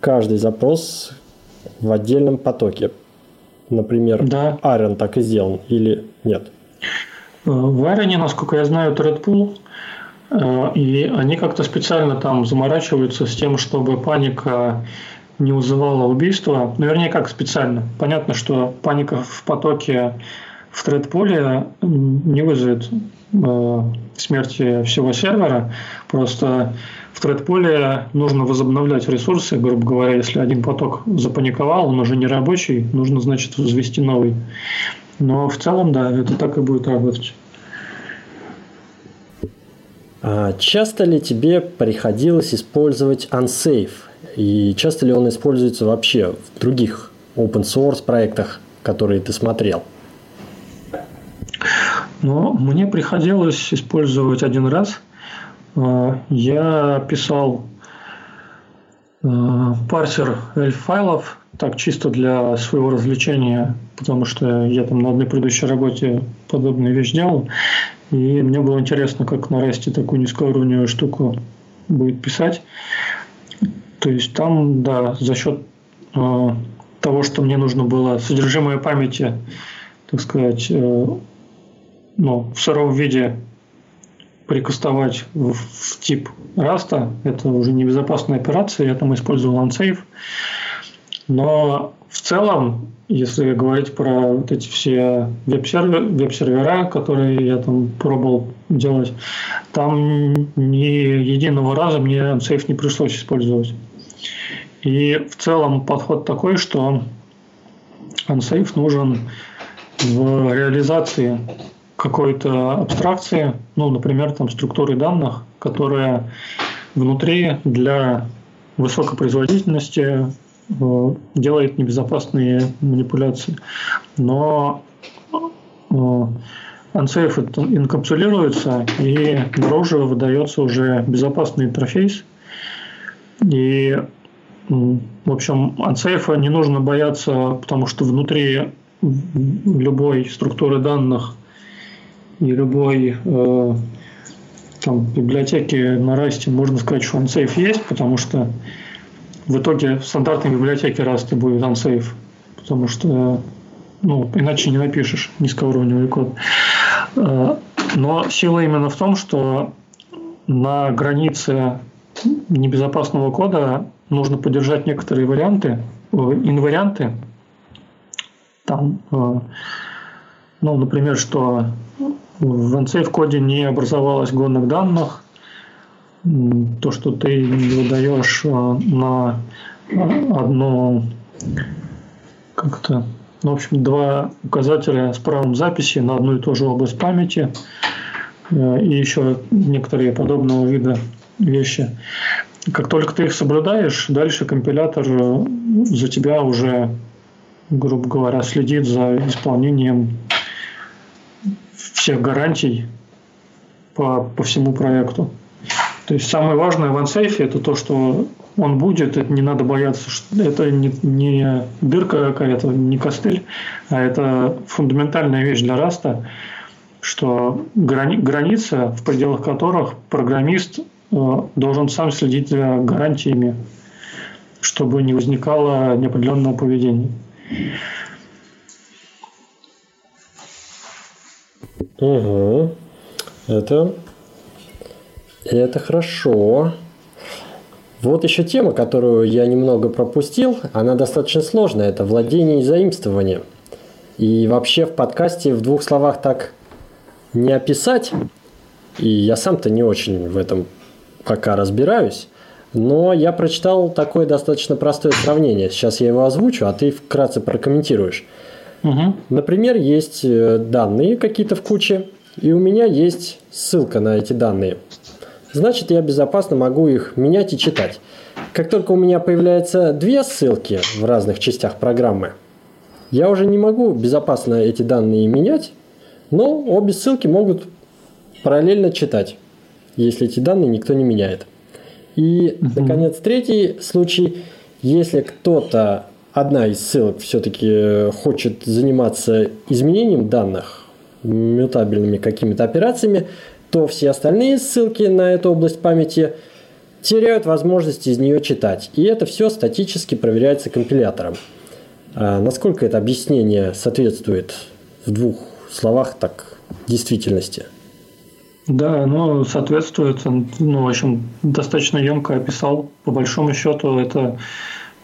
каждый запрос в отдельном потоке. Например, да. Iron так и сделан или нет? Э, в Iron, насколько я знаю, Threadpool, э, и они как-то специально там заморачиваются с тем, чтобы паника не вызывала убийства. Ну, вернее, как специально. Понятно, что паника в потоке в тред-поле не вызовет смерти всего сервера. Просто в тред-поле нужно возобновлять ресурсы, грубо говоря, если один поток запаниковал, он уже не рабочий, нужно, значит, взвести новый. Но в целом, да, это так и будет работать. А часто ли тебе приходилось использовать unsafe? И часто ли он используется вообще в других open source проектах, которые ты смотрел? Ну, мне приходилось использовать один раз. А, я писал а, парсер эльф-файлов, так чисто для своего развлечения, потому что я там на одной предыдущей работе подобную вещь делал. И мне было интересно, как на расте такую низкоуровневую штуку будет писать. То есть там, да, за счет э, того, что мне нужно было содержимое памяти, так сказать, э, ну, в сыром виде прикастовать в, в тип раста, это уже небезопасная операция, я там использовал unsafe. Но в целом, если говорить про вот эти все веб-сервера, которые я там пробовал делать, там ни единого раза мне unsafe не пришлось использовать. И в целом подход такой, что unsafe нужен в реализации какой-то абстракции, ну, например, там структуры данных, которая внутри для высокой производительности э, делает небезопасные манипуляции. Но э, unsafe инкапсулируется и наружу выдается уже безопасный интерфейс. И в общем, ансейфа не нужно бояться, потому что внутри любой структуры данных и любой э, там, библиотеки на расте можно сказать, что unsafe есть, потому что в итоге в стандартной библиотеке расты будет unsafe, потому что ну, иначе не напишешь низкоуровневый код. Э, но сила именно в том, что на границе небезопасного кода нужно поддержать некоторые варианты, э, инварианты. Там, э, ну, например, что в NC в коде не образовалось гонных данных, то, что ты выдаешь э, на одно как-то, ну, в общем, два указателя с правом записи на одну и ту же область памяти и еще некоторые подобного вида вещи. Как только ты их соблюдаешь, дальше компилятор э, за тебя уже, грубо говоря, следит за исполнением всех гарантий по, по всему проекту. То есть самое важное в OneSafe это то, что он будет, это не надо бояться, что это не, не дырка какая-то, не костыль, а это фундаментальная вещь для раста, что грани, граница, в пределах которых программист Э, должен сам следить за гарантиями, чтобы не возникало неопределенного поведения. Угу. Это, это хорошо. Вот еще тема, которую я немного пропустил, она достаточно сложная. Это владение и заимствование. И вообще в подкасте в двух словах так не описать. И я сам-то не очень в этом пока разбираюсь. Но я прочитал такое достаточно простое сравнение. Сейчас я его озвучу, а ты вкратце прокомментируешь. Угу. Например, есть э, данные какие-то в куче, и у меня есть ссылка на эти данные. Значит, я безопасно могу их менять и читать. Как только у меня появляются две ссылки в разных частях программы, я уже не могу безопасно эти данные менять, но обе ссылки могут параллельно читать если эти данные никто не меняет. И, наконец, третий случай, если кто-то одна из ссылок все-таки хочет заниматься изменением данных, мютабельными какими-то операциями, то все остальные ссылки на эту область памяти теряют возможность из нее читать. И это все статически проверяется компилятором. А насколько это объяснение соответствует в двух словах так действительности? Да, ну, соответствует, ну, в общем, достаточно емко описал. По большому счету, это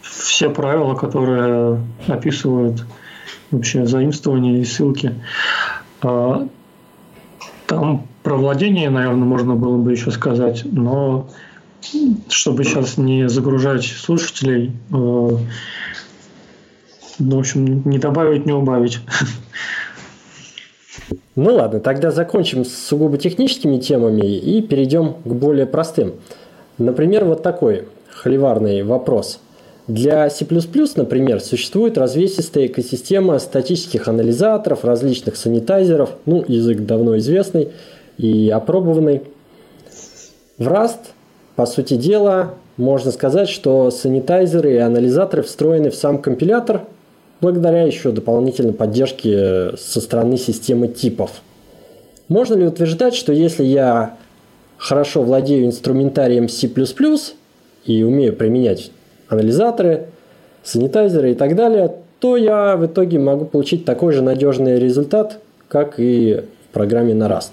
все правила, которые описывают вообще заимствование и ссылки. А, там про владение, наверное, можно было бы еще сказать, но чтобы сейчас не загружать слушателей, э, ну, в общем, не добавить, не убавить. Ну ладно, тогда закончим с сугубо техническими темами и перейдем к более простым. Например, вот такой холиварный вопрос. Для C++, например, существует развесистая экосистема статических анализаторов, различных санитайзеров, ну, язык давно известный и опробованный. В Rust, по сути дела, можно сказать, что санитайзеры и анализаторы встроены в сам компилятор, благодаря еще дополнительной поддержке со стороны системы типов. Можно ли утверждать, что если я хорошо владею инструментарием C++ и умею применять анализаторы, санитайзеры и так далее, то я в итоге могу получить такой же надежный результат, как и в программе на Rust?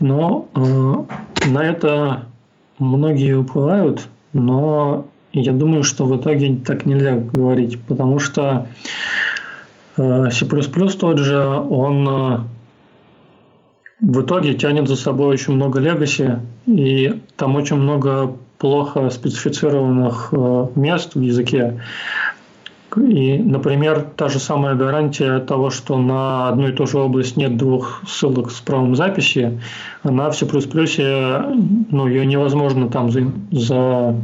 Но э, на это многие уплывают, но я думаю, что в итоге так нельзя говорить, потому что э, C++ тот же, он э, в итоге тянет за собой очень много легаси, и там очень много плохо специфицированных э, мест в языке. И, например, та же самая гарантия того, что на одну и ту же область нет двух ссылок с правом записи, она в C++ ну, ее невозможно там за, за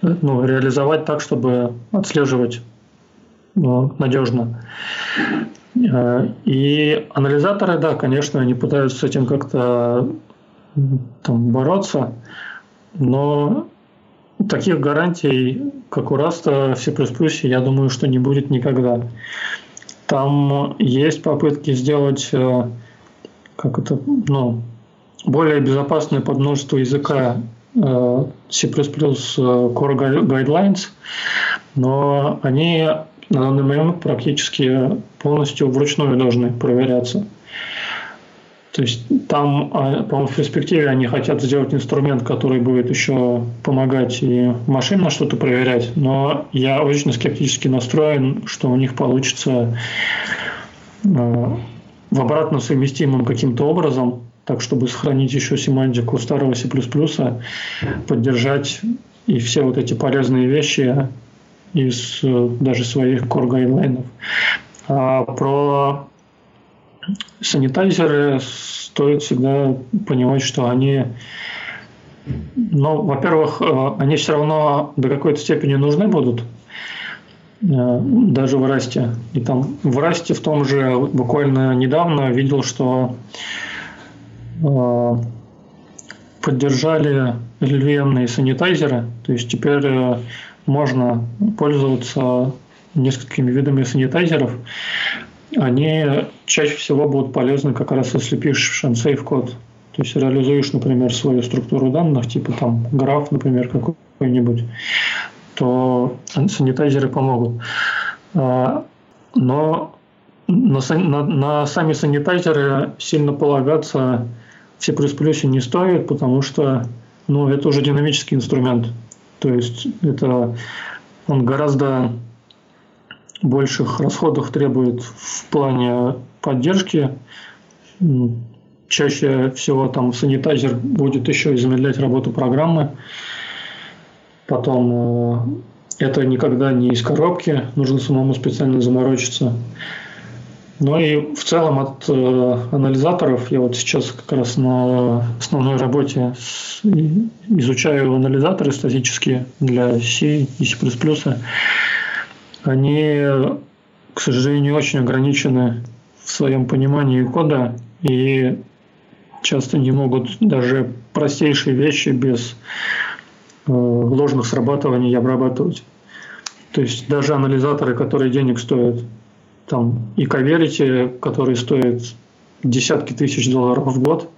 ну, реализовать так, чтобы отслеживать ну, надежно. Э, и анализаторы, да, конечно, они пытаются с этим как-то там, бороться, но таких гарантий, как у Раста в C++, я думаю, что не будет никогда. Там есть попытки сделать э, как это, ну, более безопасное подмножество языка Э, C++ э, Core Guidelines, но они на данный момент практически полностью вручную должны проверяться. То есть там, а, по-моему, в перспективе они хотят сделать инструмент, который будет еще помогать и машинно что-то проверять, но я очень скептически настроен, что у них получится э, в обратно совместимым каким-то образом так чтобы сохранить еще семантику старого C++, поддержать и все вот эти полезные вещи из э, даже своих core гайдлайнов. А про санитайзеры стоит всегда понимать, что они, ну, во-первых, э, они все равно до какой-то степени нужны будут, э, даже в Расте. И там в Расте в том же буквально недавно видел, что Э, поддержали LVM санитайзеры, то есть теперь можно пользоваться несколькими видами санитайзеров. Они чаще всего будут полезны как раз если пишешь unsafe код. То есть реализуешь, например, свою структуру данных, типа там граф, например, какой-нибудь, то санитайзеры помогут. А, но на, на, на сами санитайзеры сильно полагаться C++ не стоит, потому что ну, это уже динамический инструмент. То есть это он гораздо больших расходов требует в плане поддержки. Чаще всего там санитайзер будет еще и замедлять работу программы. Потом э, это никогда не из коробки, нужно самому специально заморочиться. Ну и в целом от э, анализаторов, я вот сейчас как раз на основной работе изучаю анализаторы статические для C и C++. Они, к сожалению, очень ограничены в своем понимании кода и часто не могут даже простейшие вещи без э, ложных срабатываний обрабатывать. То есть даже анализаторы, которые денег стоят, там и Coverity, который стоит десятки тысяч долларов в год,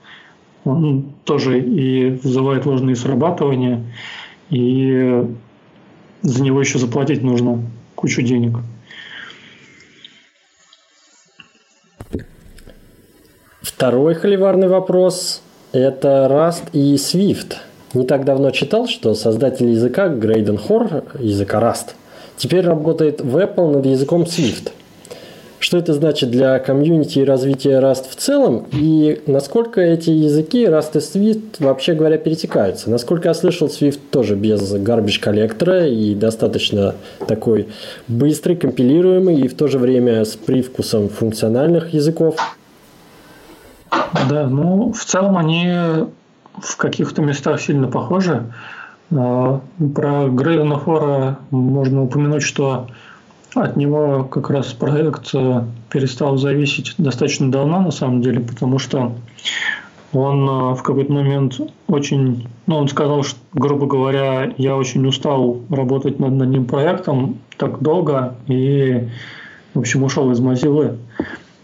он тоже и вызывает ложные срабатывания, и за него еще заплатить нужно кучу денег. Второй холиварный вопрос – это Rust и Swift. Не так давно читал, что создатель языка Грейден Хор, языка Rust, теперь работает в Apple над языком Swift – что это значит для комьюнити и развития Rust в целом, и насколько эти языки Rust и Swift, вообще говоря, перетекаются. Насколько я слышал, Swift тоже без garbage коллектора и достаточно такой быстрый, компилируемый и в то же время с привкусом функциональных языков. Да, ну, в целом они в каких-то местах сильно похожи. А, про Грейдена Хора можно упомянуть, что от него как раз проект э, перестал зависеть достаточно давно, на самом деле, потому что он э, в какой-то момент очень, ну, он сказал, что, грубо говоря, я очень устал работать над одним проектом так долго и, в общем, ушел из Mozilla.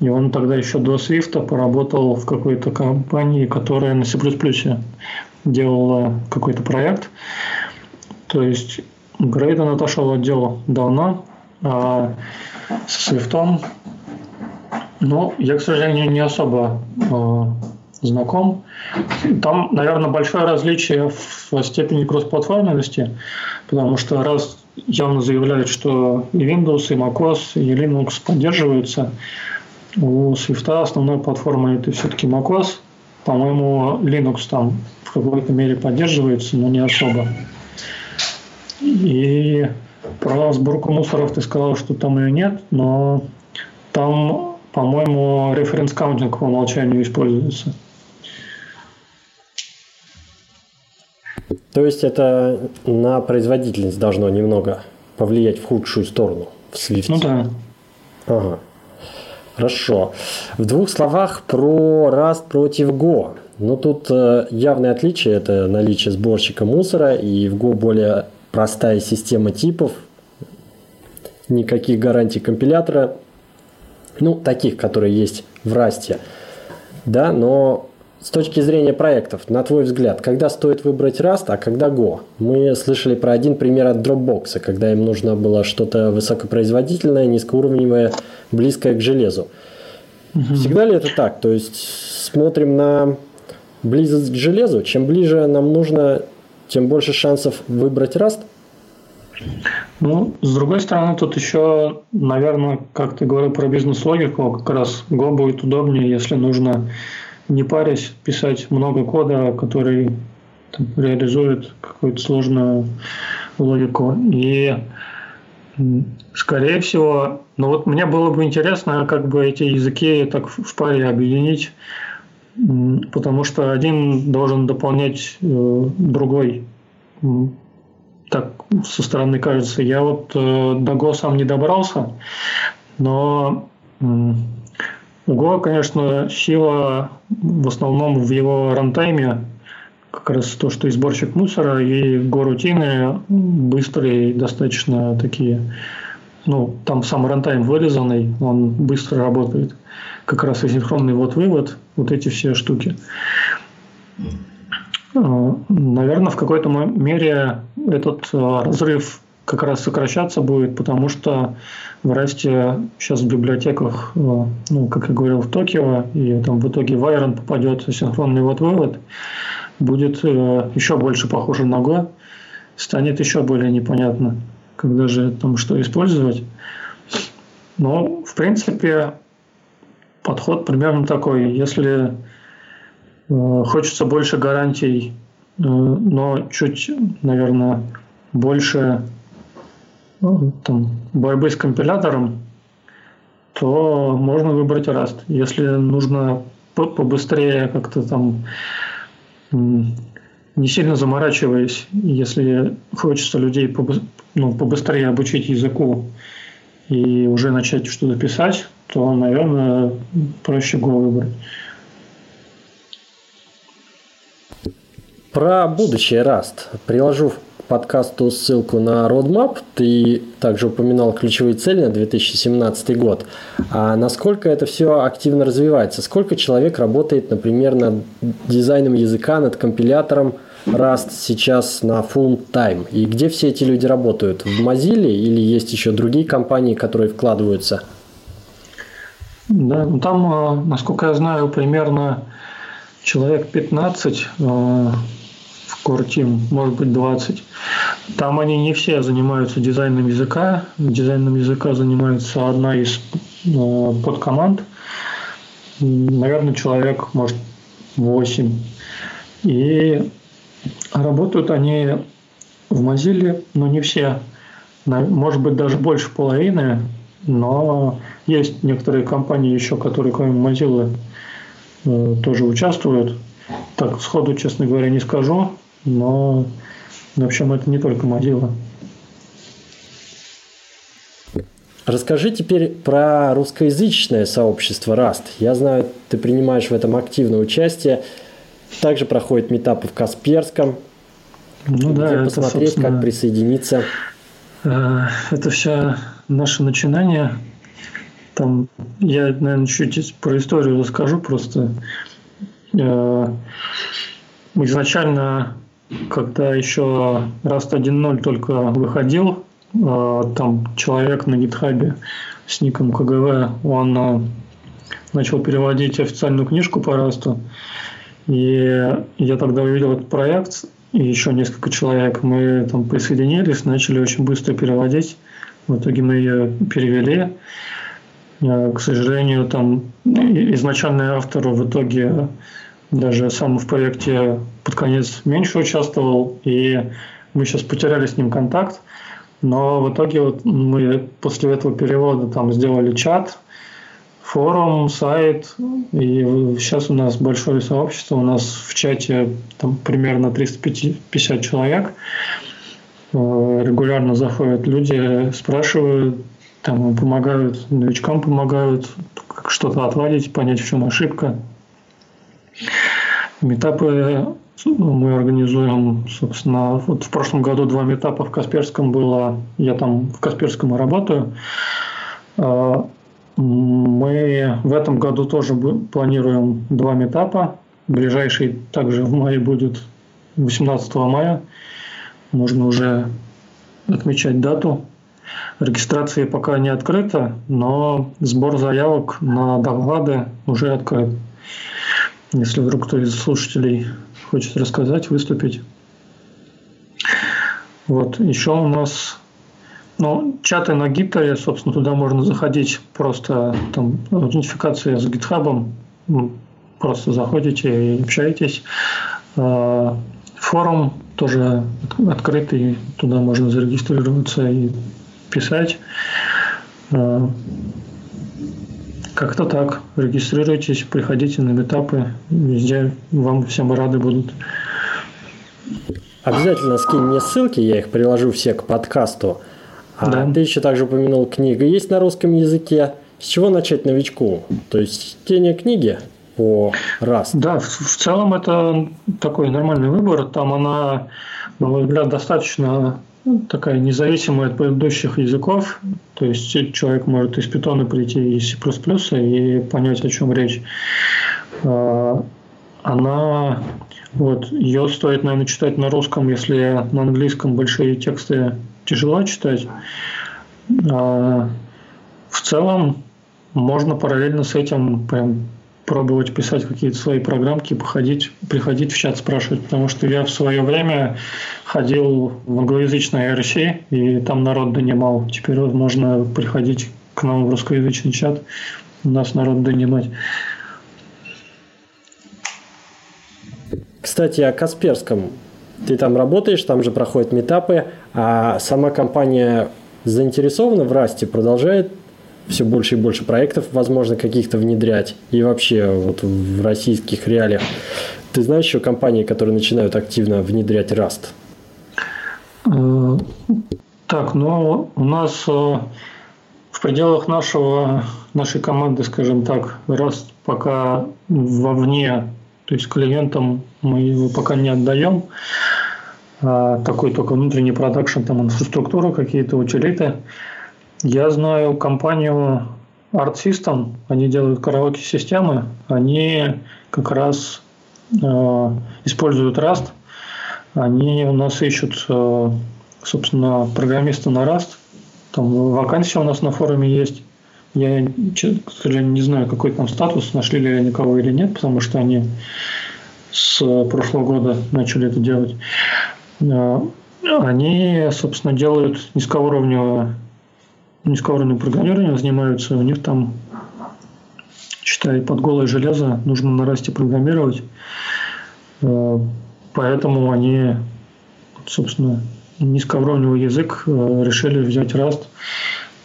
И он тогда еще до Swift поработал в какой-то компании, которая на C++ делала какой-то проект. То есть Грейден отошел от дела давно, а, с Свифтом. Ну, я, к сожалению, не особо э, знаком. Там, наверное, большое различие в степени кроссплатформенности, потому что Rust явно заявляют, что и Windows, и macOS, и Linux поддерживаются, у Swift основной платформой это все-таки macOS. По-моему, Linux там в какой-то мере поддерживается, но не особо. И про сборку мусоров ты сказал, что там ее нет, но там, по-моему, reference counting по умолчанию используется. То есть это на производительность должно немного повлиять в худшую сторону в Swift? Ну да. Ага. Хорошо. В двух словах про Rust против Go. Ну, тут э, явное отличие – это наличие сборщика мусора, и в Go более простая система типов, никаких гарантий компилятора, ну, таких, которые есть в Расте, да, но с точки зрения проектов, на твой взгляд, когда стоит выбрать Rust, а когда Go? Мы слышали про один пример от Dropbox, когда им нужно было что-то высокопроизводительное, низкоуровневое, близкое к железу. Угу. Всегда ли это так? То есть смотрим на близость к железу, чем ближе нам нужно, тем больше шансов выбрать Rust? Ну, с другой стороны, тут еще, наверное, как ты говорил про бизнес-логику, как раз Go будет удобнее, если нужно не парясь писать много кода, который там, реализует какую-то сложную логику. И скорее всего, ну вот мне было бы интересно, как бы эти языки так в паре объединить, потому что один должен дополнять э, другой так со стороны кажется. Я вот э, до Го сам не добрался, но у Го, конечно, сила в основном в его рантайме, как раз то, что и сборщик мусора, и Го-рутины быстрые, достаточно такие, ну, там сам рантайм вырезанный, он быстро работает. Как раз асинхронный вот-вывод, вот эти все штуки. Э, Наверное, в какой-то мере этот э, разрыв как раз сокращаться будет, потому что в Расте сейчас в библиотеках, э, ну, как я говорил, в Токио, и там в итоге Вайрон попадет синхронный вот вывод, будет еще больше похоже на Go, станет еще более непонятно, когда же там что использовать. Но, в принципе, подход примерно такой. Если Э, хочется больше гарантий, э, но чуть, наверное, больше ну, там, борьбы с компилятором, то можно выбрать Rust. Если нужно побыстрее как-то там не сильно заморачиваясь, если хочется людей ну, побыстрее обучить языку и уже начать что-то писать, то, наверное, проще Go выбрать. Про будущее Rust. Приложу подкасту ссылку на Roadmap. Ты также упоминал ключевые цели на 2017 год. А насколько это все активно развивается? Сколько человек работает, например, над дизайном языка, над компилятором Rust сейчас на full time? И где все эти люди работают? В Mozilla или есть еще другие компании, которые вкладываются? Да, ну там, э, насколько я знаю, примерно человек 15 э, в Team, может быть 20. Там они не все занимаются дизайном языка. Дизайном языка занимается одна из э, подкоманд. Наверное, человек, может, 8. И работают они в Mozilla, но не все. Может быть, даже больше половины, но есть некоторые компании еще, которые кроме Mozilla э, тоже участвуют. Так, сходу, честно говоря, не скажу, но в общем это не только Mozilla. Расскажи теперь про русскоязычное сообщество Rust. Я знаю, ты принимаешь в этом активное участие. Также проходят метапы в Касперском. Ну да, это, посмотреть, как присоединиться. Э, это все наше начинание там я, наверное, чуть про историю расскажу просто. Э, изначально, когда еще Rust 1.0 только выходил, э, там человек на гитхабе с ником КГВ, он э, начал переводить официальную книжку по Rust. И я тогда увидел этот проект, и еще несколько человек, мы там присоединились, начали очень быстро переводить. В итоге мы ее перевели. Э, к сожалению, там изначальный автор в итоге даже сам в проекте под конец меньше участвовал, и мы сейчас потеряли с ним контакт. Но в итоге вот мы после этого перевода там сделали чат, форум, сайт, и сейчас у нас большое сообщество, у нас в чате там примерно 350 человек. Э, регулярно заходят люди, спрашивают, там помогают, новичкам помогают что-то отвалить, понять, в чем ошибка. Метапы мы организуем, собственно, вот в прошлом году два метапа в Касперском было, я там в Касперском и работаю. А, мы в этом году тоже планируем два метапа. Ближайший также в мае будет 18 мая. Можно уже отмечать дату. Регистрация пока не открыта, но сбор заявок на доклады уже открыт. Если вдруг кто из слушателей хочет рассказать, выступить. Вот, еще у нас ну, чаты на гитаре, собственно, туда можно заходить просто там аутентификация с гитхабом, просто заходите и общаетесь. А, форум тоже открытый, туда можно зарегистрироваться и писать. А, как-то так. Регистрируйтесь, приходите на метапы. Везде вам всем рады будут. Обязательно скинь мне ссылки, я их приложу все к подкасту. А да. ты еще также упомянул, книга есть на русском языке. С чего начать новичку? То есть чтение книги по раз. Да, в, в целом это такой нормальный выбор. Там она, на мой взгляд, достаточно такая независимая от предыдущих языков. То есть человек может из питона прийти из C++ и понять, о чем речь. А, она, вот, ее стоит, наверное, читать на русском, если на английском большие тексты тяжело читать. А, в целом можно параллельно с этим прям пробовать писать какие-то свои программки, походить, приходить в чат спрашивать, потому что я в свое время ходил в англоязычное IRC, и там народ донимал. Теперь можно приходить к нам в русскоязычный чат, у нас народ донимать. Кстати, о Касперском. Ты там работаешь, там же проходят метапы, а сама компания заинтересована в расте, продолжает все больше и больше проектов, возможно, каких-то внедрять. И вообще вот в российских реалиях. Ты знаешь еще компании, которые начинают активно внедрять Rust? Э, так, ну, у нас э, в пределах нашего, нашей команды, скажем так, Rust пока вовне, то есть клиентам мы его пока не отдаем. а, такой только внутренний продакшн, там инфраструктура, какие-то утилиты. Я знаю компанию Art System, они делают караоке-системы, они как раз э, используют Rust, они у нас ищут, э, собственно, программиста на Rust, там вакансия у нас на форуме есть. Я, к сожалению, не знаю, какой там статус, нашли ли они кого или нет, потому что они с прошлого года начали это делать. Э, они, собственно, делают низкоуровневое, низкоуровневое программирование, занимаются. У них там, считай, под голое железо нужно на расте программировать. Э, поэтому они, собственно, низкоуровневый язык э, решили взять Rust,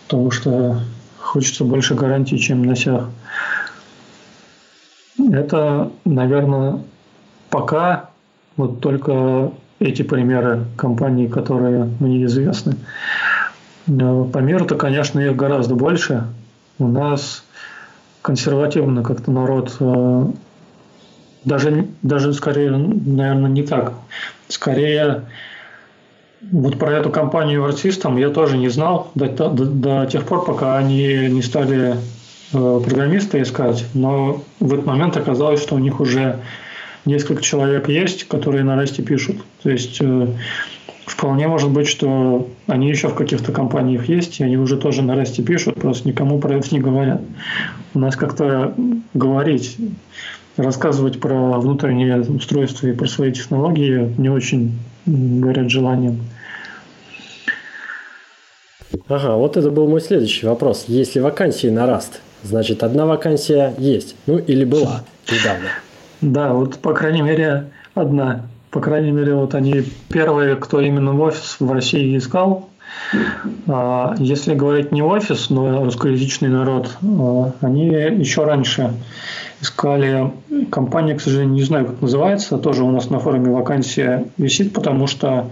потому что хочется больше гарантий, чем на сях. Это, наверное, пока вот только эти примеры компаний, которые мне известны. По миру-то, конечно, их гораздо больше. У нас консервативно как-то народ э, даже, даже скорее, наверное, не так. Скорее, вот про эту компанию артистам я тоже не знал до, до, до тех пор, пока они не стали э, программиста искать. Но в этот момент оказалось, что у них уже несколько человек есть, которые на расте пишут. То есть э, вполне может быть, что они еще в каких-то компаниях есть, и они уже тоже на расте пишут, просто никому про это не говорят. У нас как-то говорить, рассказывать про внутреннее устройство и про свои технологии не очень горят желанием. Ага, вот это был мой следующий вопрос. Есть ли вакансии на Rust? Значит, одна вакансия есть. Ну, или была недавно. Да, вот, по крайней мере, одна. По крайней мере, вот они первые, кто именно в офис в России искал. А, если говорить не офис, но русскоязычный народ, а, они еще раньше искали компания, к сожалению, не знаю, как называется, тоже у нас на форуме вакансия висит, потому что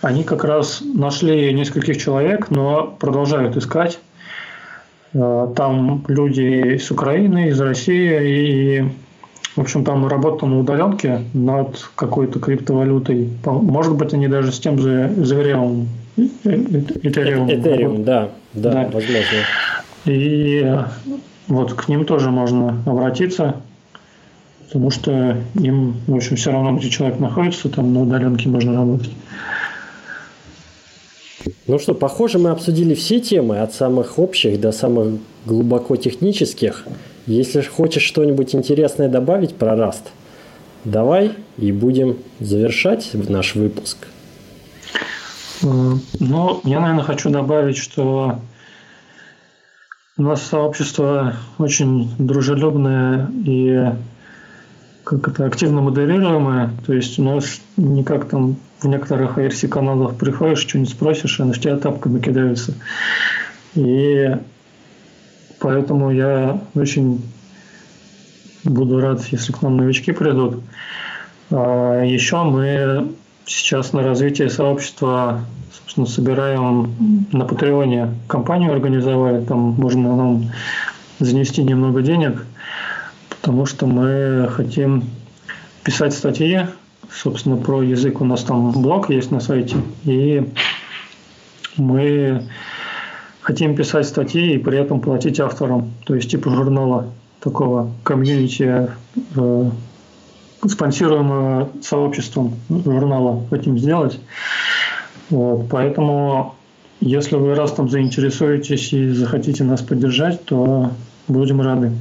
они как раз нашли нескольких человек, но продолжают искать. А, там люди из Украины, из России, и в общем, там работа на удаленке над какой-то криптовалютой. Может быть, они даже с тем же Ethereum. Ethereum, Ethereum да, да, да, возможно. И вот к ним тоже можно обратиться, потому что им, в общем, все равно, где человек находится, там на удаленке можно работать. Ну что, похоже, мы обсудили все темы, от самых общих до самых глубоко технических. Если хочешь что-нибудь интересное добавить про Rust, давай и будем завершать наш выпуск. Ну, я, наверное, хочу добавить, что у нас сообщество очень дружелюбное и как это активно модерируемое. То есть у нас не как там в некоторых IRC каналах приходишь, что-нибудь спросишь, и на тебя тапками кидаются. И Поэтому я очень буду рад, если к нам новички придут. А еще мы сейчас на развитие сообщества собственно, собираем на Патреоне компанию организовали, там можно нам занести немного денег, потому что мы хотим писать статьи, собственно, про язык. У нас там блог есть на сайте, и мы хотим писать статьи и при этом платить авторам, то есть типа журнала такого комьюнити, э, спонсируемого сообществом журнала хотим сделать. Вот, поэтому, если вы раз там заинтересуетесь и захотите нас поддержать, то будем рады.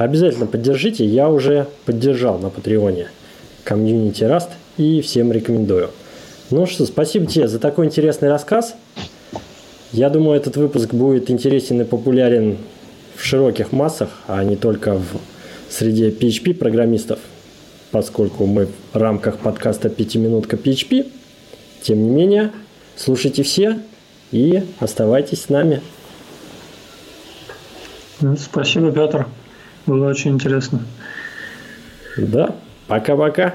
Обязательно поддержите. Я уже поддержал на Патреоне комьюнити Раст и всем рекомендую. Ну что, спасибо тебе за такой интересный рассказ. Я думаю, этот выпуск будет интересен и популярен в широких массах, а не только в среде PHP-программистов, поскольку мы в рамках подкаста «Пятиминутка PHP». Тем не менее, слушайте все и оставайтесь с нами. Спасибо, Петр. Было очень интересно. Да, пока-пока.